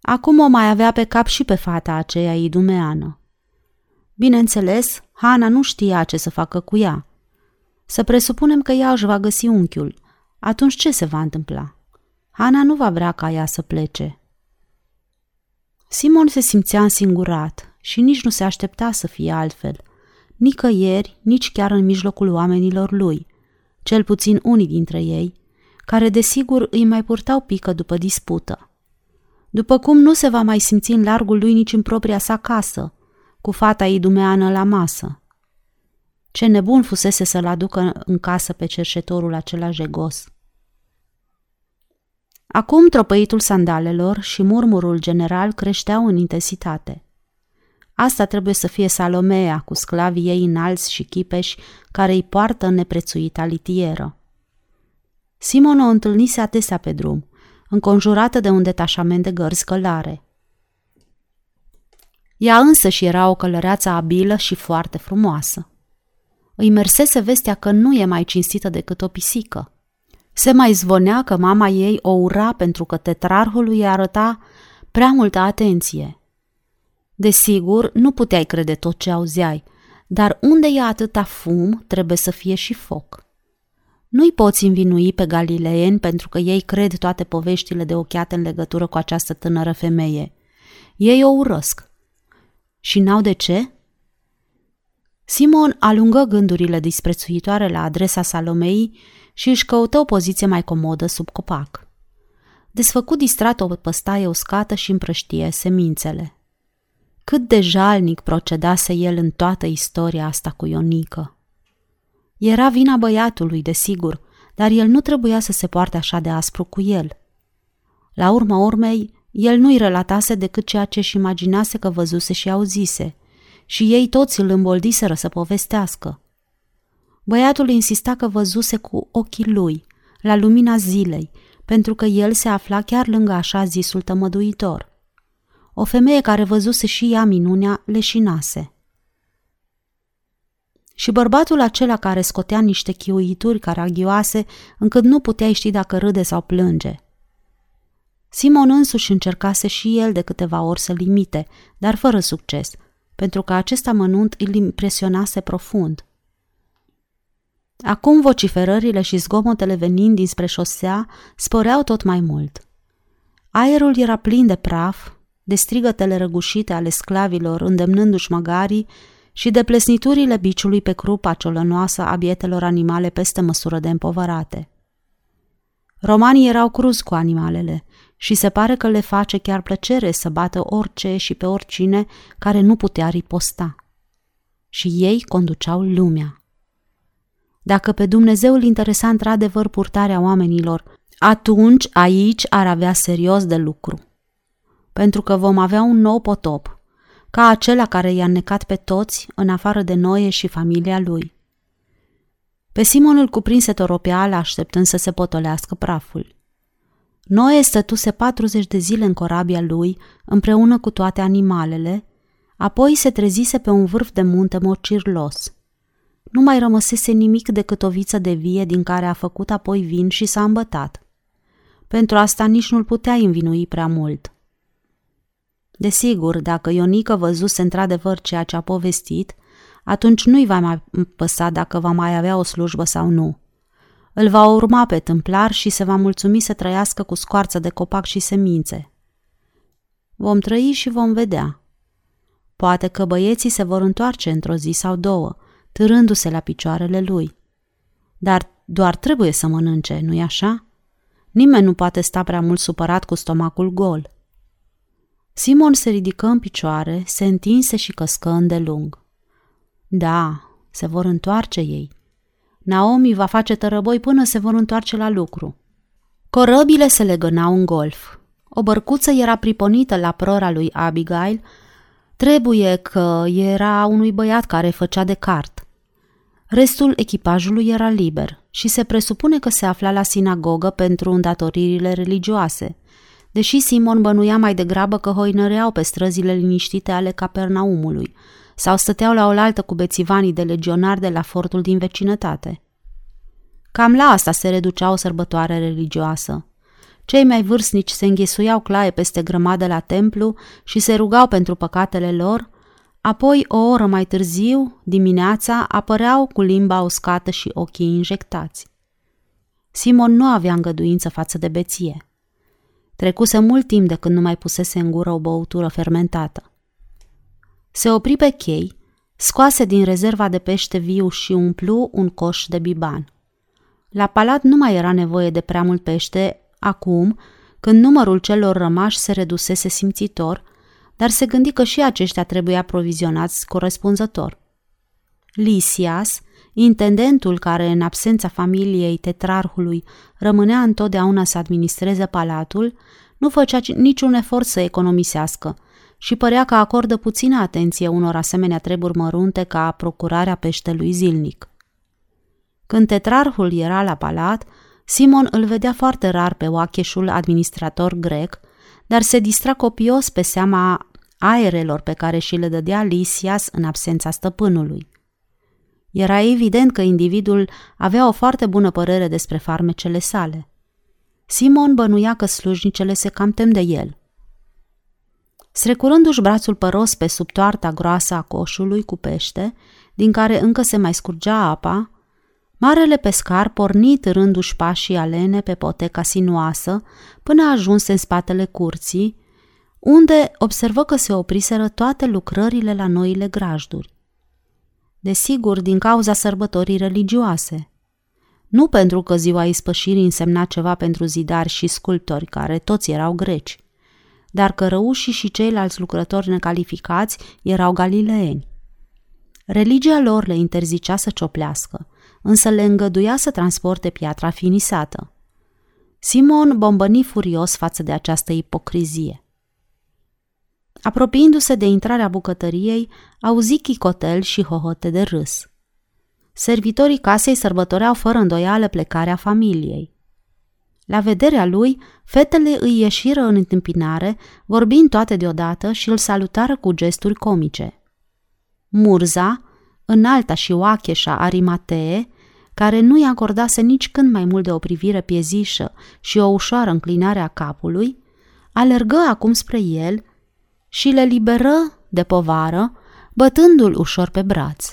Acum o mai avea pe cap și pe fata aceea idumeană. Bineînțeles, Hana nu știa ce să facă cu ea. Să presupunem că ea își va găsi unchiul. Atunci ce se va întâmpla? Hana nu va vrea ca ea să plece. Simon se simțea însingurat și nici nu se aștepta să fie altfel – nicăieri, nici chiar în mijlocul oamenilor lui, cel puțin unii dintre ei, care desigur îi mai purtau pică după dispută. După cum nu se va mai simți în largul lui nici în propria sa casă, cu fata idumeană la masă. Ce nebun fusese să-l aducă în casă pe cerșetorul acela jegos. Acum tropăitul sandalelor și murmurul general creșteau în intensitate – Asta trebuie să fie Salomea cu sclavii ei înalți și chipeși care îi poartă în neprețuita litieră. Simon o întâlnise adesea pe drum, înconjurată de un detașament de gărzi călare. Ea însă și era o călăreață abilă și foarte frumoasă. Îi mersese vestea că nu e mai cinstită decât o pisică. Se mai zvonea că mama ei o ura pentru că tetrarhul îi arăta prea multă atenție Desigur, nu puteai crede tot ce auzeai, dar unde e atâta fum, trebuie să fie și foc. Nu-i poți învinui pe galileeni pentru că ei cred toate poveștile de ochiate în legătură cu această tânără femeie. Ei o urăsc. Și n-au de ce? Simon alungă gândurile disprețuitoare la adresa Salomei și își căută o poziție mai comodă sub copac. Desfăcu distrat o păstaie uscată și împrăștie semințele. Cât de jalnic procedase el în toată istoria asta cu Ionică. Era vina băiatului, desigur, dar el nu trebuia să se poarte așa de aspru cu el. La urma urmei, el nu-i relatase decât ceea ce își imaginase că văzuse și auzise, și ei toți îl îmboldiseră să povestească. Băiatul insista că văzuse cu ochii lui, la lumina zilei, pentru că el se afla chiar lângă așa zisul tămăduitor. O femeie care văzuse și ea minunea leșinase. Și bărbatul acela care scotea niște chiuituri caragioase încât nu puteai ști dacă râde sau plânge. Simon însuși încercase și el de câteva ori să limite, dar fără succes, pentru că acest amănunt îl impresionase profund. Acum vociferările și zgomotele venind dinspre șosea sporeau tot mai mult. Aerul era plin de praf, de strigătele răgușite ale sclavilor îndemnându-și măgarii și de plesniturile biciului pe crupa ciolănoasă a bietelor animale peste măsură de împovărate. Romanii erau cruz cu animalele și se pare că le face chiar plăcere să bată orice și pe oricine care nu putea riposta. Și ei conduceau lumea. Dacă pe Dumnezeu îl interesa într-adevăr purtarea oamenilor, atunci aici ar avea serios de lucru. Pentru că vom avea un nou potop, ca acela care i-a necat pe toți, în afară de Noe și familia lui. Pe Simon îl cuprinse toropeala așteptând să se potolească praful. Noe stătuse 40 de zile în corabia lui, împreună cu toate animalele, apoi se trezise pe un vârf de munte mocirlos. Nu mai rămăsese nimic decât o viță de vie din care a făcut apoi vin și s-a îmbătat. Pentru asta nici nu-l putea învinui prea mult. Desigur, dacă Ionică văzuse într-adevăr ceea ce a povestit, atunci nu-i va mai păsa dacă va mai avea o slujbă sau nu. Îl va urma pe tâmplar și se va mulțumi să trăiască cu scoarță de copac și semințe. Vom trăi și vom vedea. Poate că băieții se vor întoarce într-o zi sau două, târându-se la picioarele lui. Dar doar trebuie să mănânce, nu-i așa? Nimeni nu poate sta prea mult supărat cu stomacul gol. Simon se ridică în picioare, se întinse și căscă îndelung. Da, se vor întoarce ei. Naomi va face tărăboi până se vor întoarce la lucru. Corăbile se legănau în golf. O bărcuță era priponită la prora lui Abigail, trebuie că era unui băiat care făcea de cart. Restul echipajului era liber și se presupune că se afla la sinagogă pentru îndatoririle religioase, deși Simon bănuia mai degrabă că hoinăreau pe străzile liniștite ale Capernaumului sau stăteau la oaltă cu bețivanii de legionari de la fortul din vecinătate. Cam la asta se reducea o sărbătoare religioasă. Cei mai vârstnici se înghesuiau claie peste grămadă la templu și se rugau pentru păcatele lor, apoi o oră mai târziu, dimineața, apăreau cu limba uscată și ochii injectați. Simon nu avea îngăduință față de beție. Trecuse mult timp de când nu mai pusese în gură o băutură fermentată. Se opri pe chei, scoase din rezerva de pește viu și umplu un coș de biban. La palat nu mai era nevoie de prea mult pește acum, când numărul celor rămași se redusese simțitor, dar se gândi că și aceștia trebuie aprovizionați corespunzător. Lisias, intendentul care, în absența familiei tetrarhului, rămânea întotdeauna să administreze palatul, nu făcea niciun efort să economisească și părea că acordă puțină atenție unor asemenea treburi mărunte ca procurarea peștelui zilnic. Când tetrarhul era la palat, Simon îl vedea foarte rar pe oacheșul administrator grec, dar se distra copios pe seama aerelor pe care și le dădea Lisias în absența stăpânului. Era evident că individul avea o foarte bună părere despre farmecele sale. Simon bănuia că slujnicele se cam tem de el. Strecurându-și brațul păros pe sub toarta groasă a coșului cu pește, din care încă se mai scurgea apa, marele pescar porni târându-și pașii alene pe poteca sinuoasă până ajunse în spatele curții, unde observă că se opriseră toate lucrările la noile grajduri. Desigur, din cauza sărbătorii religioase. Nu pentru că ziua ispășirii însemna ceva pentru zidari și sculptori, care toți erau greci, dar că răușii și ceilalți lucrători necalificați erau galileeni. Religia lor le interzicea să cioplească, însă le îngăduia să transporte piatra finisată. Simon bombăni furios față de această ipocrizie. Apropiindu-se de intrarea bucătăriei, auzi chicotel și hohote de râs. Servitorii casei sărbătoreau fără îndoială plecarea familiei. La vederea lui, fetele îi ieșiră în întâmpinare, vorbind toate deodată și îl salutară cu gesturi comice. Murza, înalta și oacheșa Arimatee, care nu-i acordase nici când mai mult de o privire piezișă și o ușoară înclinare a capului, alergă acum spre el și le liberă de povară, bătându-l ușor pe braț.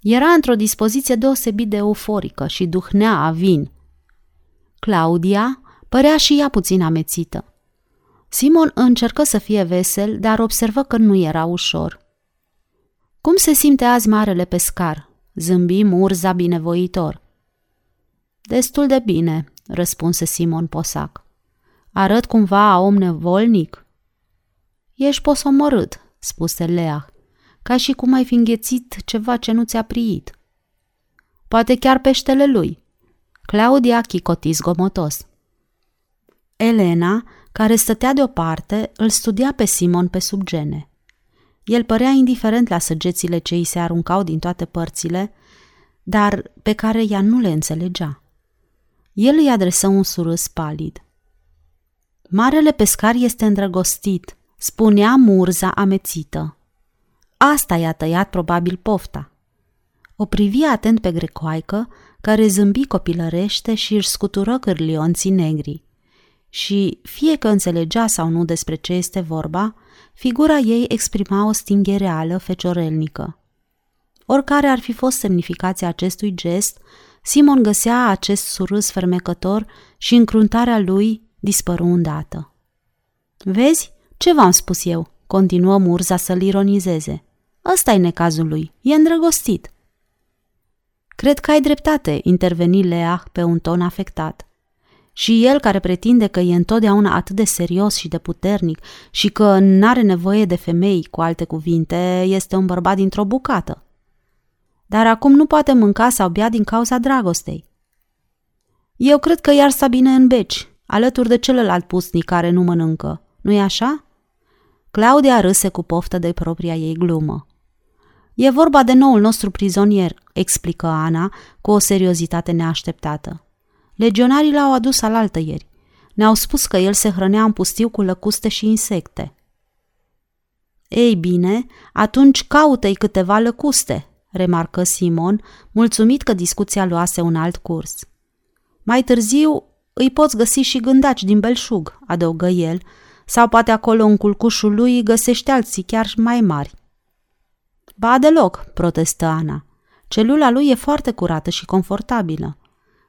Era într-o dispoziție deosebit de euforică și duhnea a vin. Claudia părea și ea puțin amețită. Simon încercă să fie vesel, dar observă că nu era ușor. Cum se simte azi marele pescar? Zâmbi Murza binevoitor. Destul de bine, răspunse Simon Posac. Arăt cumva a om nevolnic? Ești posomorât, spuse Lea, ca și cum ai fi înghețit ceva ce nu ți-a priit. Poate chiar peștele lui. Claudia chicoti zgomotos. Elena, care stătea deoparte, îl studia pe Simon pe sub gene. El părea indiferent la săgețile ce îi se aruncau din toate părțile, dar pe care ea nu le înțelegea. El îi adresă un surâs palid. Marele pescar este îndrăgostit, spunea Murza amețită. Asta i-a tăiat probabil pofta. O privi atent pe grecoaică, care zâmbi copilărește și își scutură cârlionții negri. Și, fie că înțelegea sau nu despre ce este vorba, figura ei exprima o stingere reală feciorelnică. Oricare ar fi fost semnificația acestui gest, Simon găsea acest surâs fermecător și încruntarea lui dispăru îndată. Vezi? Ce v-am spus eu?" continuă Murza să-l ironizeze. ăsta e necazul lui, e îndrăgostit." Cred că ai dreptate, interveni Leah pe un ton afectat. Și el care pretinde că e întotdeauna atât de serios și de puternic și că n-are nevoie de femei, cu alte cuvinte, este un bărbat dintr-o bucată. Dar acum nu poate mânca sau bea din cauza dragostei. Eu cred că iar sta bine în beci, alături de celălalt pusnic care nu mănâncă. Nu-i așa? Claudia râse cu poftă de propria ei glumă. E vorba de noul nostru prizonier, explică Ana cu o seriozitate neașteptată. Legionarii l-au adus alaltă ieri. Ne-au spus că el se hrănea în pustiu cu lăcuste și insecte. Ei bine, atunci caută-i câteva lăcuste, remarcă Simon, mulțumit că discuția luase un alt curs. Mai târziu îi poți găsi și gândaci din belșug, adăugă el, sau poate acolo în culcușul lui găsești alții chiar mai mari. Ba deloc, protestă Ana. Celula lui e foarte curată și confortabilă.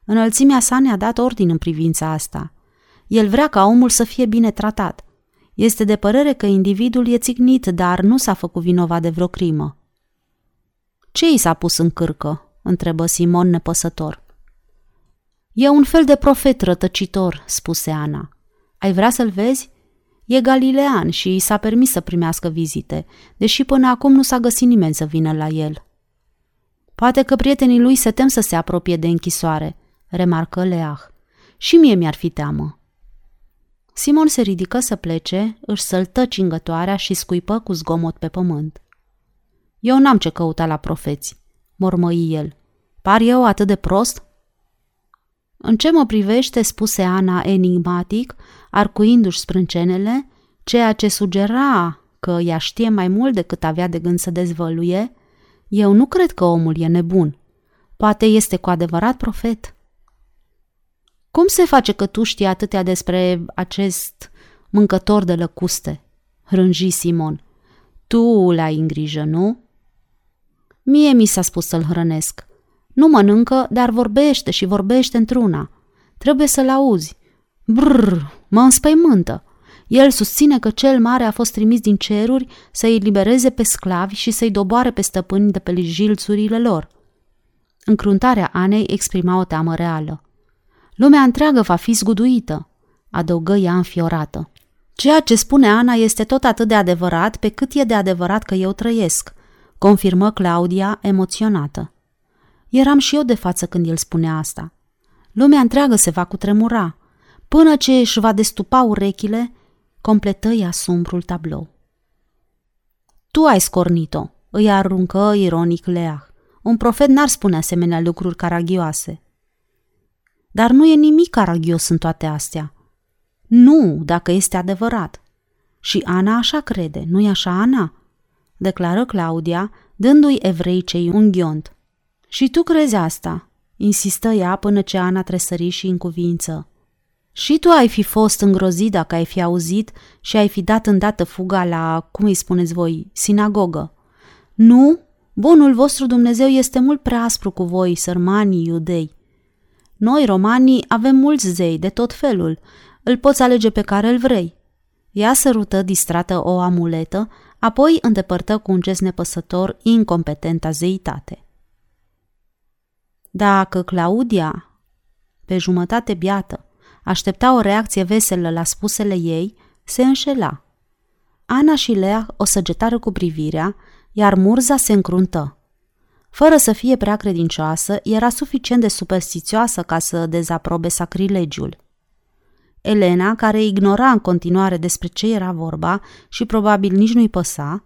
Înălțimea sa ne-a dat ordin în privința asta. El vrea ca omul să fie bine tratat. Este de părere că individul e țignit, dar nu s-a făcut vinovat de vreo crimă. Ce i s-a pus în cârcă? întrebă Simon nepăsător. E un fel de profet rătăcitor, spuse Ana. Ai vrea să-l vezi? E galilean și i s-a permis să primească vizite, deși până acum nu s-a găsit nimeni să vină la el. Poate că prietenii lui se tem să se apropie de închisoare, remarcă Leah. Și mie mi-ar fi teamă. Simon se ridică să plece, își săltă cingătoarea și scuipă cu zgomot pe pământ. Eu n-am ce căuta la profeți, mormăi el. Par eu atât de prost? În ce mă privește, spuse Ana enigmatic, arcuindu-și sprâncenele, ceea ce sugera că ea știe mai mult decât avea de gând să dezvăluie, eu nu cred că omul e nebun. Poate este cu adevărat profet. Cum se face că tu știi atâtea despre acest mâncător de lăcuste? Rânji Simon. Tu l-ai în grijă, nu? Mie mi s-a spus să-l hrănesc. Nu mănâncă, dar vorbește și vorbește într-una. Trebuie să-l auzi. Brrr, mă înspăimântă. El susține că cel mare a fost trimis din ceruri să-i libereze pe sclavi și să-i doboare pe stăpâni de pe jilțurile lor. Încruntarea Anei exprima o teamă reală. Lumea întreagă va fi zguduită, adăugă ea înfiorată. Ceea ce spune Ana este tot atât de adevărat pe cât e de adevărat că eu trăiesc, confirmă Claudia emoționată. Eram și eu de față când el spunea asta. Lumea întreagă se va cutremura. Până ce își va destupa urechile, completă ea sumbrul tablou. Tu ai scornit-o, îi aruncă ironic Leah. Un profet n-ar spune asemenea lucruri caragioase. Dar nu e nimic caragios în toate astea. Nu, dacă este adevărat. Și Ana așa crede, nu-i așa, Ana? Declară Claudia, dându-i evreicei un ghiont. Și tu crezi asta? Insistă ea până ce Ana tresări și în cuvință. Și tu ai fi fost îngrozit dacă ai fi auzit și ai fi dat îndată fuga la, cum îi spuneți voi, sinagogă. Nu? Bunul vostru Dumnezeu este mult prea aspru cu voi, sărmanii iudei. Noi, romanii, avem mulți zei de tot felul. Îl poți alege pe care îl vrei. Ea sărută distrată o amuletă, apoi îndepărtă cu un gest nepăsător incompetenta zeitate. Dacă Claudia, pe jumătate biată, aștepta o reacție veselă la spusele ei, se înșela. Ana și Lea o săgetară cu privirea, iar Murza se încruntă. Fără să fie prea credincioasă, era suficient de superstițioasă ca să dezaprobe sacrilegiul. Elena, care ignora în continuare despre ce era vorba și probabil nici nu-i păsa,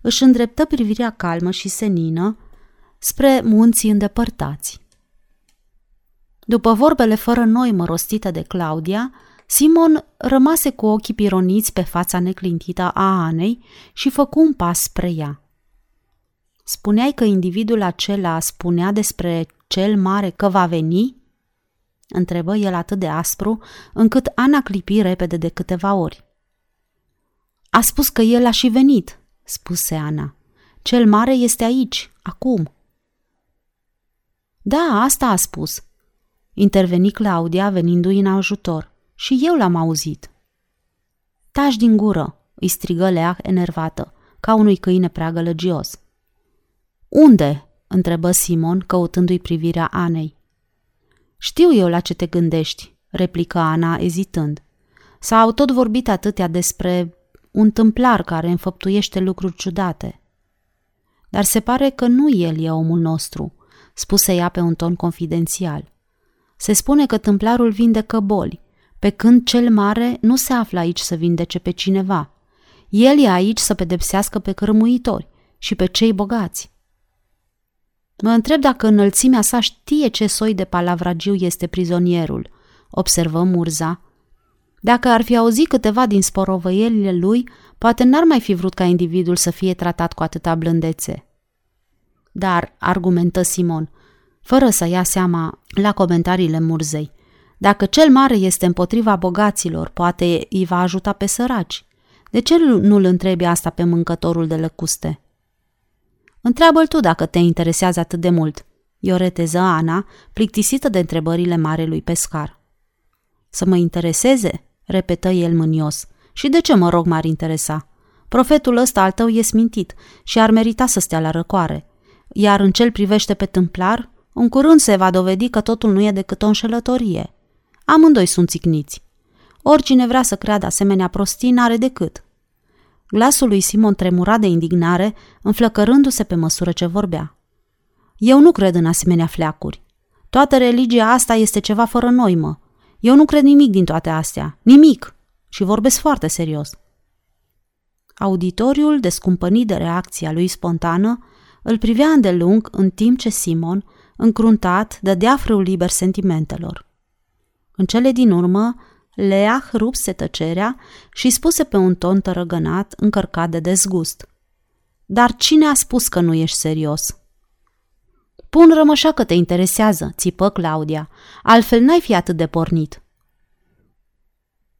își îndreptă privirea calmă și senină spre munții îndepărtați. După vorbele fără noi rostite de Claudia, Simon rămase cu ochii pironiți pe fața neclintită a Anei și făcu un pas spre ea. Spuneai că individul acela spunea despre cel mare că va veni? Întrebă el atât de aspru, încât Ana clipi repede de câteva ori. A spus că el a și venit, spuse Ana. Cel mare este aici, acum. Da, asta a spus, interveni Claudia venindu-i în ajutor. Și eu l-am auzit. Taci din gură, îi strigă Lea enervată, ca unui câine prea gălăgios. Unde? întrebă Simon, căutându-i privirea Anei. Știu eu la ce te gândești, replică Ana, ezitând. S-au tot vorbit atâtea despre un tâmplar care înfăptuiește lucruri ciudate. Dar se pare că nu el e omul nostru, spuse ea pe un ton confidențial. Se spune că tâmplarul vindecă boli, pe când cel mare nu se află aici să vindece pe cineva. El e aici să pedepsească pe cărmuitori și pe cei bogați. Mă întreb dacă înălțimea sa știe ce soi de palavragiu este prizonierul, observă Murza. Dacă ar fi auzit câteva din sporovăielile lui, poate n-ar mai fi vrut ca individul să fie tratat cu atâta blândețe. Dar, argumentă Simon, fără să ia seama la comentariile Murzei, dacă cel mare este împotriva bogaților, poate îi va ajuta pe săraci. De ce nu-l întrebi asta pe mâncătorul de lăcuste? Întreabă-l tu dacă te interesează atât de mult, ioreteză Ana, plictisită de întrebările marelui pescar. Să mă intereseze? repetă el mânios. Și de ce mă rog m-ar interesa? Profetul ăsta al tău e smintit și ar merita să stea la răcoare. Iar în cel privește pe tâmplar, în curând se va dovedi că totul nu e decât o înșelătorie. Amândoi sunt țicniți. Oricine vrea să creadă asemenea prostii n-are decât. Glasul lui Simon tremura de indignare, înflăcărându-se pe măsură ce vorbea. Eu nu cred în asemenea fleacuri. Toată religia asta este ceva fără noimă. Eu nu cred nimic din toate astea. Nimic. Și vorbesc foarte serios. Auditoriul, descumpănit de reacția lui spontană, îl privea îndelung în timp ce Simon, încruntat, dădea frâu liber sentimentelor. În cele din urmă, Leah rupse tăcerea și spuse pe un ton tărăgănat, încărcat de dezgust. Dar cine a spus că nu ești serios? Pun rămășa că te interesează, țipă Claudia, altfel n-ai fi atât de pornit.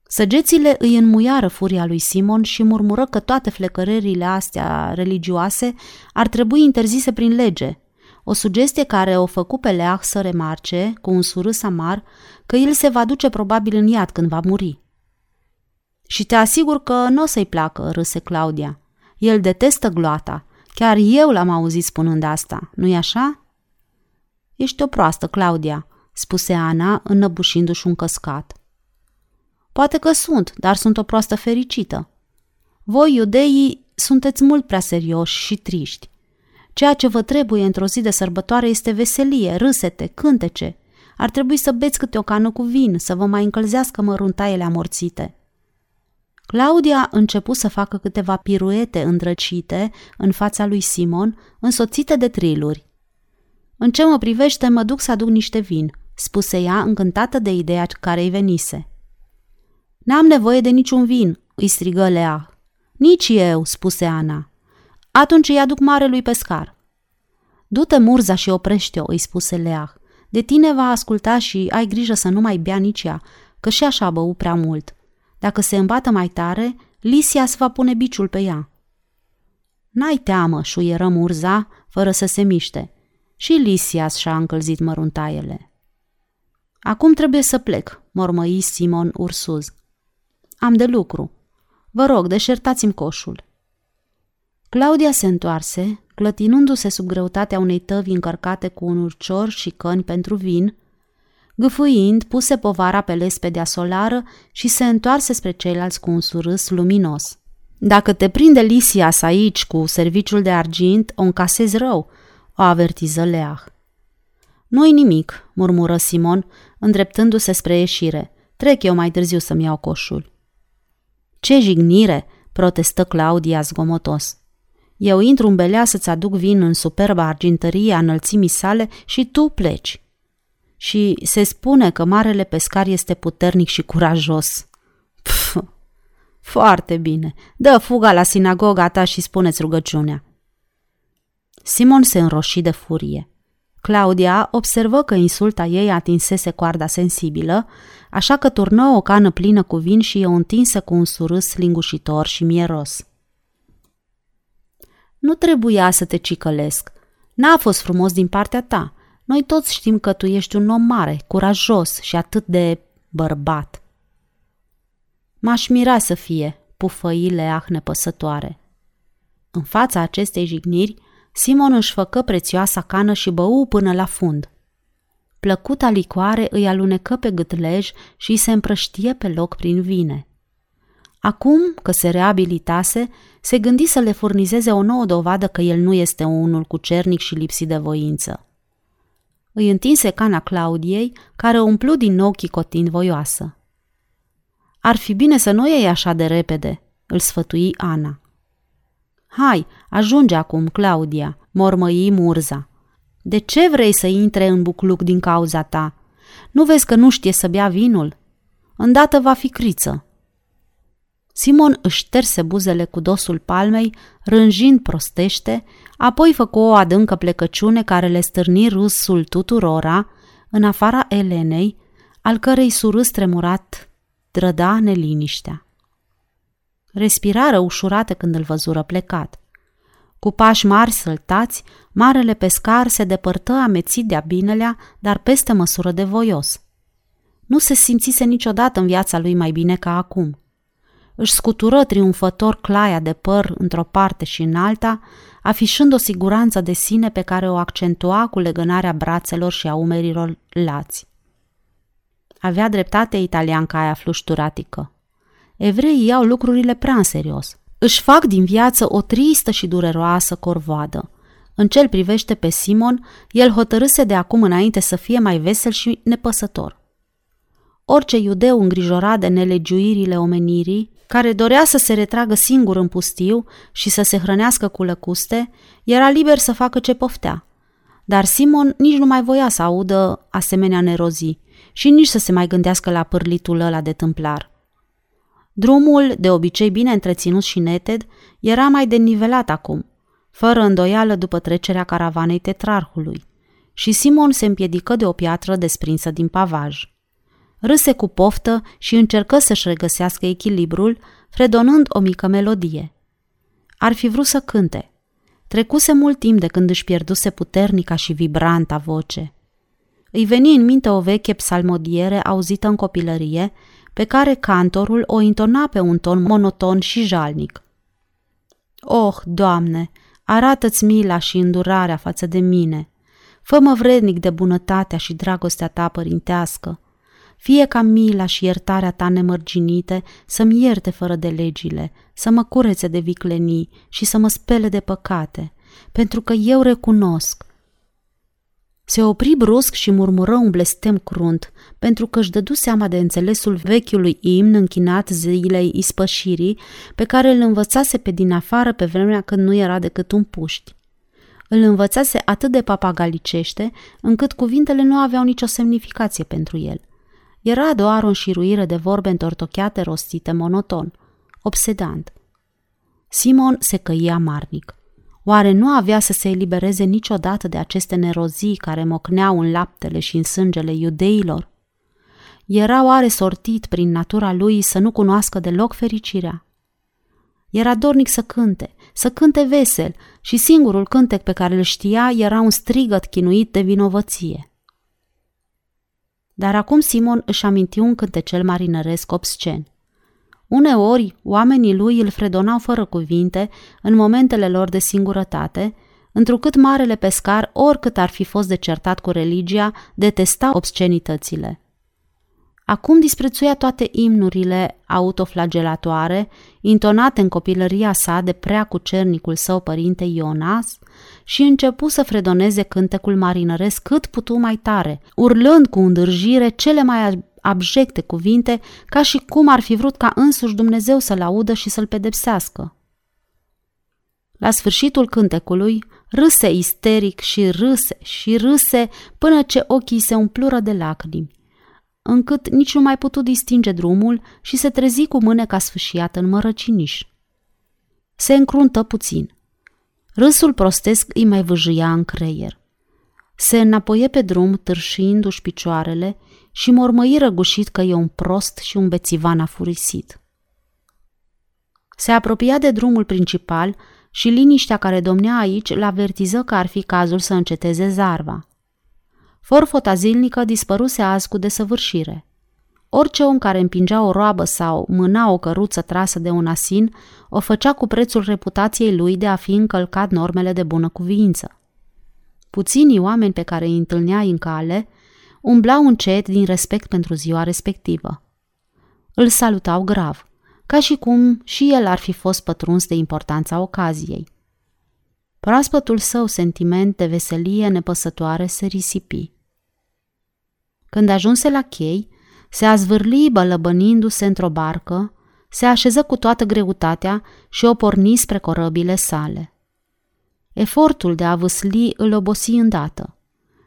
Săgețile îi înmuiară furia lui Simon și murmură că toate flecărările astea religioase ar trebui interzise prin lege, o sugestie care o făcu pe Leah să remarce, cu un surâs amar, că el se va duce probabil în iad când va muri. Și te asigur că nu o să-i placă, râse Claudia. El detestă gloata. Chiar eu l-am auzit spunând asta, nu-i așa? Ești o proastă, Claudia, spuse Ana, înnăbușindu-și un căscat. Poate că sunt, dar sunt o proastă fericită. Voi, iudeii, sunteți mult prea serioși și triști. Ceea ce vă trebuie într-o zi de sărbătoare este veselie, râsete, cântece. Ar trebui să beți câte o cană cu vin, să vă mai încălzească măruntaiele amorțite. Claudia început să facă câteva piruete îndrăcite în fața lui Simon, însoțite de triluri. În ce mă privește, mă duc să aduc niște vin, spuse ea, încântată de ideea care îi venise. N-am nevoie de niciun vin, îi strigă Lea. Nici eu, spuse Ana. Atunci îi aduc marelui pescar. Du-te, Murza, și oprește-o, îi spuse Leah. De tine va asculta și ai grijă să nu mai bea nici ea, că și așa a băut prea mult. Dacă se îmbată mai tare, Lisia se va pune biciul pe ea. N-ai teamă, șuieră Murza, fără să se miște. Și Lisia și-a încălzit măruntaiele. Acum trebuie să plec, mormăi Simon ursuz. Am de lucru. Vă rog, deșertați-mi coșul. Claudia se întoarse, clătinându-se sub greutatea unei tăvi încărcate cu un urcior și căni pentru vin, gâfâind, puse povara pe lespedea solară și se întoarse spre ceilalți cu un surâs luminos. Dacă te prinde Lisias aici cu serviciul de argint, o încasezi rău, o avertiză Leah. Nu-i nimic, murmură Simon, îndreptându-se spre ieșire. Trec eu mai târziu să-mi iau coșul. Ce jignire, protestă Claudia zgomotos. Eu intru în belea să-ți aduc vin în superba argintărie a înălțimii sale și tu pleci. Și se spune că marele pescar este puternic și curajos. Pf, foarte bine. Dă fuga la sinagoga ta și spuneți rugăciunea. Simon se înroși de furie. Claudia observă că insulta ei atinsese coarda sensibilă, așa că turnă o cană plină cu vin și o întinse cu un surâs lingușitor și mieros. Nu trebuia să te cicălesc. N-a fost frumos din partea ta. Noi toți știm că tu ești un om mare, curajos și atât de bărbat. M-aș mira să fie, pufăile ah nepăsătoare. În fața acestei jigniri, Simon își făcă prețioasa cană și bău până la fund. Plăcuta licoare îi alunecă pe gâtlej și îi se împrăștie pe loc prin vine. Acum că se reabilitase, se gândi să le furnizeze o nouă dovadă că el nu este unul cucernic și lipsit de voință. Îi întinse cana Claudiei, care umplu din nou chicotind voioasă. Ar fi bine să nu iei așa de repede, îl sfătui Ana. Hai, ajunge acum, Claudia, mormăi Murza. De ce vrei să intre în bucluc din cauza ta? Nu vezi că nu știe să bea vinul? Îndată va fi criță. Simon își șterse buzele cu dosul palmei, rânjind prostește, apoi făcu o adâncă plecăciune care le stârni râsul tuturora, în afara Elenei, al cărei surâs tremurat trăda neliniștea. Respirară ușurate când îl văzură plecat. Cu pași mari săltați, marele pescar se depărtă amețit de-a binelea, dar peste măsură de voios. Nu se simțise niciodată în viața lui mai bine ca acum. Își scutură triumfător claia de păr într-o parte și în alta, afișând o siguranță de sine pe care o accentua cu legănarea brațelor și a umerilor lați. Avea dreptate italianca aia flușturatică. Evreii iau lucrurile prea în serios. Își fac din viață o tristă și dureroasă corvoadă. În cel privește pe Simon, el hotărâse de acum înainte să fie mai vesel și nepăsător. Orice iudeu îngrijorat de nelegiuirile omenirii, care dorea să se retragă singur în pustiu și să se hrănească cu lăcuste, era liber să facă ce poftea. Dar Simon nici nu mai voia să audă asemenea nerozii și nici să se mai gândească la pârlitul ăla de tâmplar. Drumul, de obicei bine întreținut și neted, era mai denivelat acum, fără îndoială după trecerea caravanei tetrarhului, și Simon se împiedică de o piatră desprinsă din pavaj. Râse cu poftă și încercă să-și regăsească echilibrul, fredonând o mică melodie. Ar fi vrut să cânte. Trecuse mult timp de când își pierduse puternica și vibranta voce. Îi veni în minte o veche psalmodiere auzită în copilărie, pe care cantorul o intona pe un ton monoton și jalnic. Oh, Doamne, arată-ți mila și îndurarea față de mine. Fă-mă vrednic de bunătatea și dragostea ta părintească. Fie ca mila și iertarea ta nemărginite să-mi ierte fără de legile, să mă curețe de viclenii și să mă spele de păcate, pentru că eu recunosc. Se opri brusc și murmură un blestem crunt, pentru că își dădu seama de înțelesul vechiului imn închinat zilei ispășirii, pe care îl învățase pe din afară pe vremea când nu era decât un puști. Îl învățase atât de papagalicește, încât cuvintele nu aveau nicio semnificație pentru el – era doar o înșiruire de vorbe întortocheate rostite monoton, obsedant. Simon se căia marnic. Oare nu avea să se elibereze niciodată de aceste nerozii care mocneau în laptele și în sângele iudeilor? Era oare sortit prin natura lui să nu cunoască deloc fericirea? Era dornic să cânte, să cânte vesel și singurul cântec pe care îl știa era un strigăt chinuit de vinovăție. Dar acum Simon își aminti un cântecel marinăresc obscen. Uneori, oamenii lui îl fredonau fără cuvinte în momentele lor de singurătate, întrucât marele pescar, oricât ar fi fost de certat cu religia, detesta obscenitățile. Acum disprețuia toate imnurile autoflagelatoare, intonate în copilăria sa de prea cucernicul său părinte Ionas, și începu să fredoneze cântecul marinăresc cât putu mai tare, urlând cu îndârjire cele mai abjecte cuvinte, ca și cum ar fi vrut ca însuși Dumnezeu să-l audă și să-l pedepsească. La sfârșitul cântecului, râse isteric și râse și râse până ce ochii se umplură de lacrimi, încât nici nu mai putu distinge drumul și se trezi cu mâneca sfâșiată în mărăciniș. Se încruntă puțin. Râsul prostesc îi mai vâjâia în creier. Se înapoie pe drum, târșindu-și picioarele și mormăi răgușit că e un prost și un bețivan afurisit. Se apropia de drumul principal și liniștea care domnea aici l avertiză că ar fi cazul să înceteze zarva. Forfota zilnică dispăruse azi cu desăvârșire. Orice om care împingea o roabă sau mâna o căruță trasă de un asin, o făcea cu prețul reputației lui de a fi încălcat normele de bună cuviință. Puținii oameni pe care îi întâlnea în cale umblau încet din respect pentru ziua respectivă. Îl salutau grav, ca și cum și el ar fi fost pătruns de importanța ocaziei. Proaspătul său sentiment de veselie nepăsătoare se risipi. Când ajunse la chei, se azvârli bălăbănindu-se într-o barcă, se așeză cu toată greutatea și o porni spre corăbile sale. Efortul de a vâsli îl obosi îndată.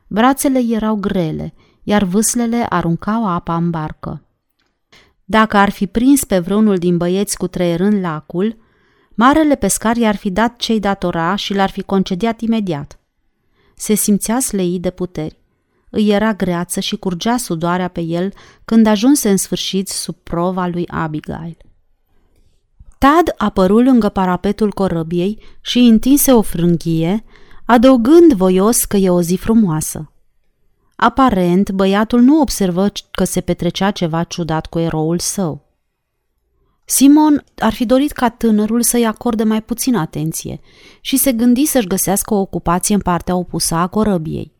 Brațele erau grele, iar vâslele aruncau apa în barcă. Dacă ar fi prins pe vreunul din băieți cu treierând lacul, marele pescar i-ar fi dat cei datora și l-ar fi concediat imediat. Se simțea slei de puteri. Îi era greață și curgea sudoarea pe el când ajunse în sfârșit sub prova lui Abigail. Tad apăru lângă parapetul corăbiei și întinse o frânghie, adăugând voios că e o zi frumoasă. Aparent, băiatul nu observă că se petrecea ceva ciudat cu eroul său. Simon ar fi dorit ca tânărul să-i acorde mai puțin atenție și se gândi să-și găsească o ocupație în partea opusă a corăbiei.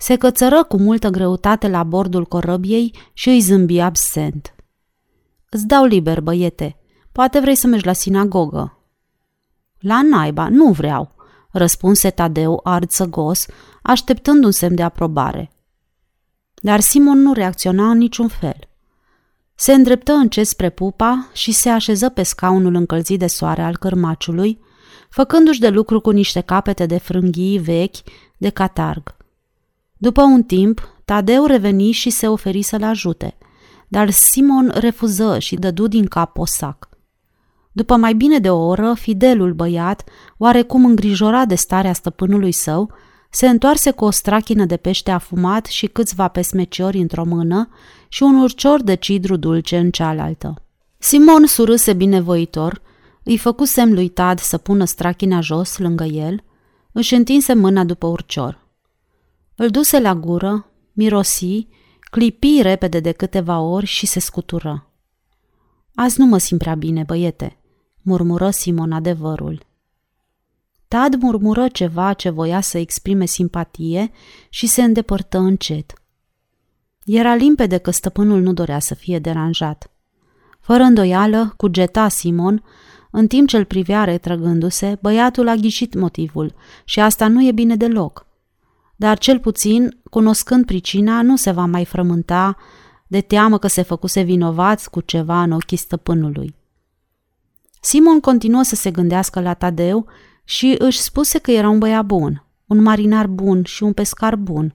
Se cățără cu multă greutate la bordul corăbiei și îi zâmbi absent. Îți dau liber, băiete. Poate vrei să mergi la sinagogă. La naiba, nu vreau, răspunse Tadeu arțăgos, așteptând un semn de aprobare. Dar Simon nu reacționa în niciun fel. Se îndreptă încet spre pupa și se așeză pe scaunul încălzit de soare al cărmaciului, făcându-și de lucru cu niște capete de frânghii vechi de catarg. După un timp, Tadeu reveni și se oferi să-l ajute, dar Simon refuză și dădu din cap o sac. După mai bine de o oră, fidelul băiat, oarecum îngrijorat de starea stăpânului său, se întoarse cu o strachină de pește afumat și câțiva pesmeciori într-o mână și un urcior de cidru dulce în cealaltă. Simon surâse binevoitor, îi făcu semn lui Tad să pună strachina jos lângă el, își întinse mâna după urcior. Îl duse la gură, mirosi, clipi repede de câteva ori și se scutură. Azi nu mă simt prea bine, băiete, murmură Simon adevărul. Tad murmură ceva ce voia să exprime simpatie și se îndepărtă încet. Era limpede că stăpânul nu dorea să fie deranjat. Fără îndoială, cugeta Simon, în timp ce îl privea retrăgându-se, băiatul a ghicit motivul și asta nu e bine deloc. Dar cel puțin, cunoscând pricina, nu se va mai frământa de teamă că se făcuse vinovat cu ceva în ochii stăpânului. Simon continuă să se gândească la Tadeu și își spuse că era un băiat bun, un marinar bun și un pescar bun,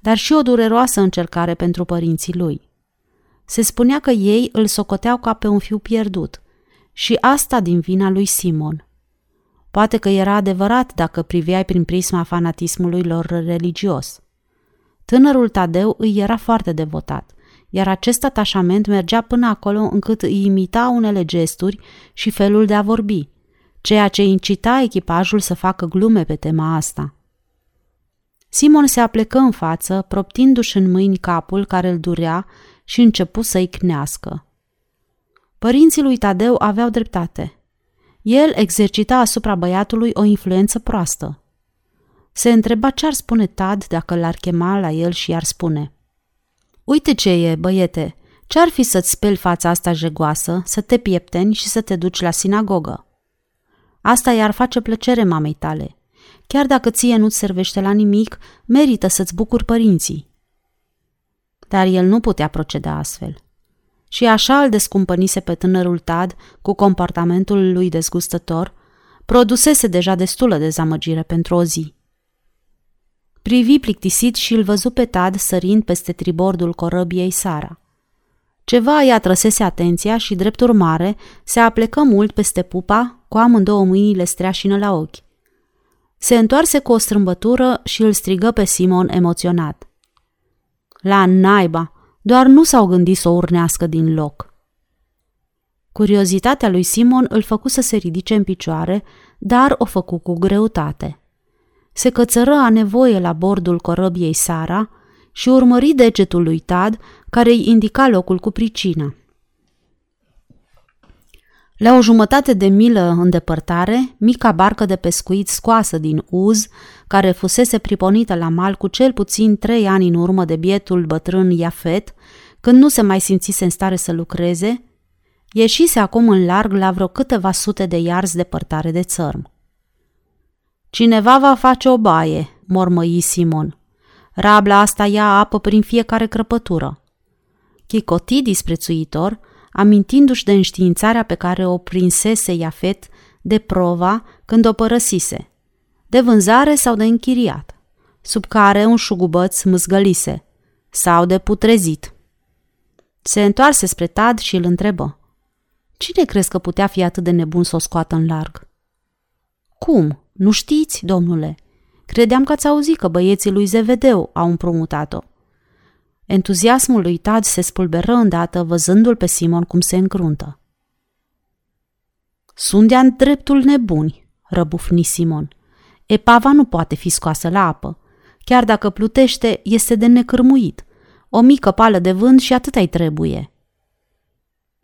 dar și o dureroasă încercare pentru părinții lui. Se spunea că ei îl socoteau ca pe un fiu pierdut și asta din vina lui Simon. Poate că era adevărat dacă priveai prin prisma fanatismului lor religios. Tânărul Tadeu îi era foarte devotat, iar acest atașament mergea până acolo încât îi imita unele gesturi și felul de a vorbi – ceea ce incita echipajul să facă glume pe tema asta. Simon se aplecă în față, proptindu-și în mâini capul care îl durea și începu să-i cnească. Părinții lui Tadeu aveau dreptate. El exercita asupra băiatului o influență proastă. Se întreba ce ar spune Tad dacă l-ar chema la el și i-ar spune Uite ce e, băiete, ce-ar fi să-ți speli fața asta jegoasă, să te piepteni și să te duci la sinagogă? Asta i-ar face plăcere mamei tale. Chiar dacă ție nu-ți servește la nimic, merită să-ți bucuri părinții. Dar el nu putea proceda astfel. Și așa îl descumpănise pe tânărul Tad cu comportamentul lui dezgustător, produsese deja destulă dezamăgire pentru o zi. Privi plictisit și îl văzu pe Tad sărind peste tribordul corăbiei Sara. Ceva i-a trăsese atenția și, drept urmare, se aplecă mult peste pupa, cu amândouă mâinile streașină la ochi. Se întoarse cu o strâmbătură și îl strigă pe Simon emoționat. La naiba, doar nu s-au gândit să o urnească din loc. Curiozitatea lui Simon îl făcu să se ridice în picioare, dar o făcu cu greutate. Se cățără a nevoie la bordul corăbiei Sara și urmări degetul lui Tad, care îi indica locul cu pricina. La o jumătate de milă în depărtare, mica barcă de pescuit scoasă din uz, care fusese priponită la mal cu cel puțin trei ani în urmă de bietul bătrân Iafet, când nu se mai simțise în stare să lucreze, ieșise acum în larg la vreo câteva sute de iarzi depărtare de țărm. Cineva va face o baie, mormăi Simon. Rabla asta ia apă prin fiecare crăpătură. Chicoti disprețuitor, amintindu-și de înștiințarea pe care o prinsese Iafet de prova când o părăsise, de vânzare sau de închiriat, sub care un șugubăț mâzgălise, sau de putrezit. Se întoarse spre Tad și îl întrebă. Cine crezi că putea fi atât de nebun să o scoată în larg? Cum? Nu știți, domnule? Credeam că ați auzit că băieții lui Zevedeu au împrumutat-o. Entuziasmul lui Tad se spulberă îndată văzându-l pe Simon cum se încruntă. Sunt de dreptul nebuni, răbufni Simon. Epava nu poate fi scoasă la apă. Chiar dacă plutește, este de necârmuit. O mică pală de vânt și atât ai trebuie.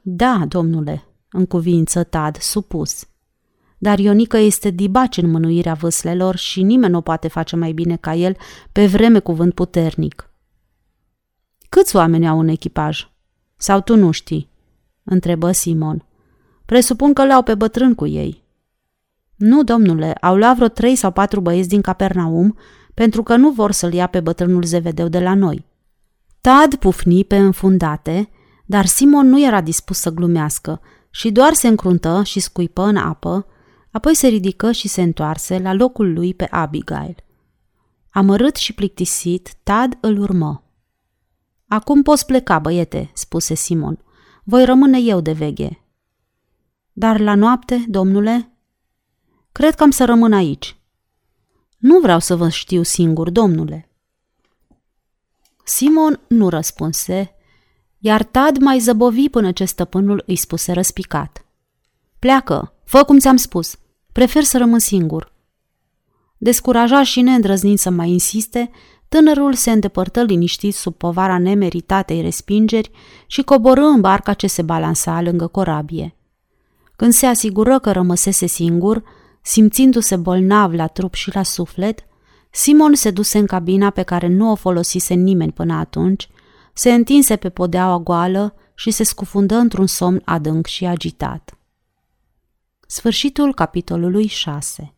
Da, domnule, în cuvință Tad, supus. Dar Ionică este dibaci în mânuirea vâslelor și nimeni nu poate face mai bine ca el pe vreme cu vânt puternic. Câți oameni au un echipaj? Sau tu nu știi? întrebă Simon. Presupun că l-au pe bătrân cu ei. Nu, domnule, au luat vreo trei sau patru băieți din Capernaum pentru că nu vor să-l ia pe bătrânul Zevedeu de la noi. Tad pufni pe înfundate, dar Simon nu era dispus să glumească și doar se încruntă și scuipă în apă, apoi se ridică și se întoarse la locul lui pe Abigail. Amărât și plictisit, Tad îl urmă. Acum poți pleca, băiete, spuse Simon. Voi rămâne eu de veghe. Dar la noapte, domnule? Cred că am să rămân aici. Nu vreau să vă știu singur, domnule. Simon nu răspunse, iar Tad mai zăbovi până ce stăpânul îi spuse răspicat. Pleacă, fă cum ți-am spus, prefer să rămân singur. Descurajat și neîndrăznind să mai insiste, Tânărul se îndepărtă liniștit sub povara nemeritatei respingeri și coborâ în barca ce se balansa lângă corabie. Când se asigură că rămăsese singur, simțindu-se bolnav la trup și la suflet, Simon se duse în cabina pe care nu o folosise nimeni până atunci, se întinse pe podeaua goală și se scufundă într-un somn adânc și agitat. Sfârșitul capitolului 6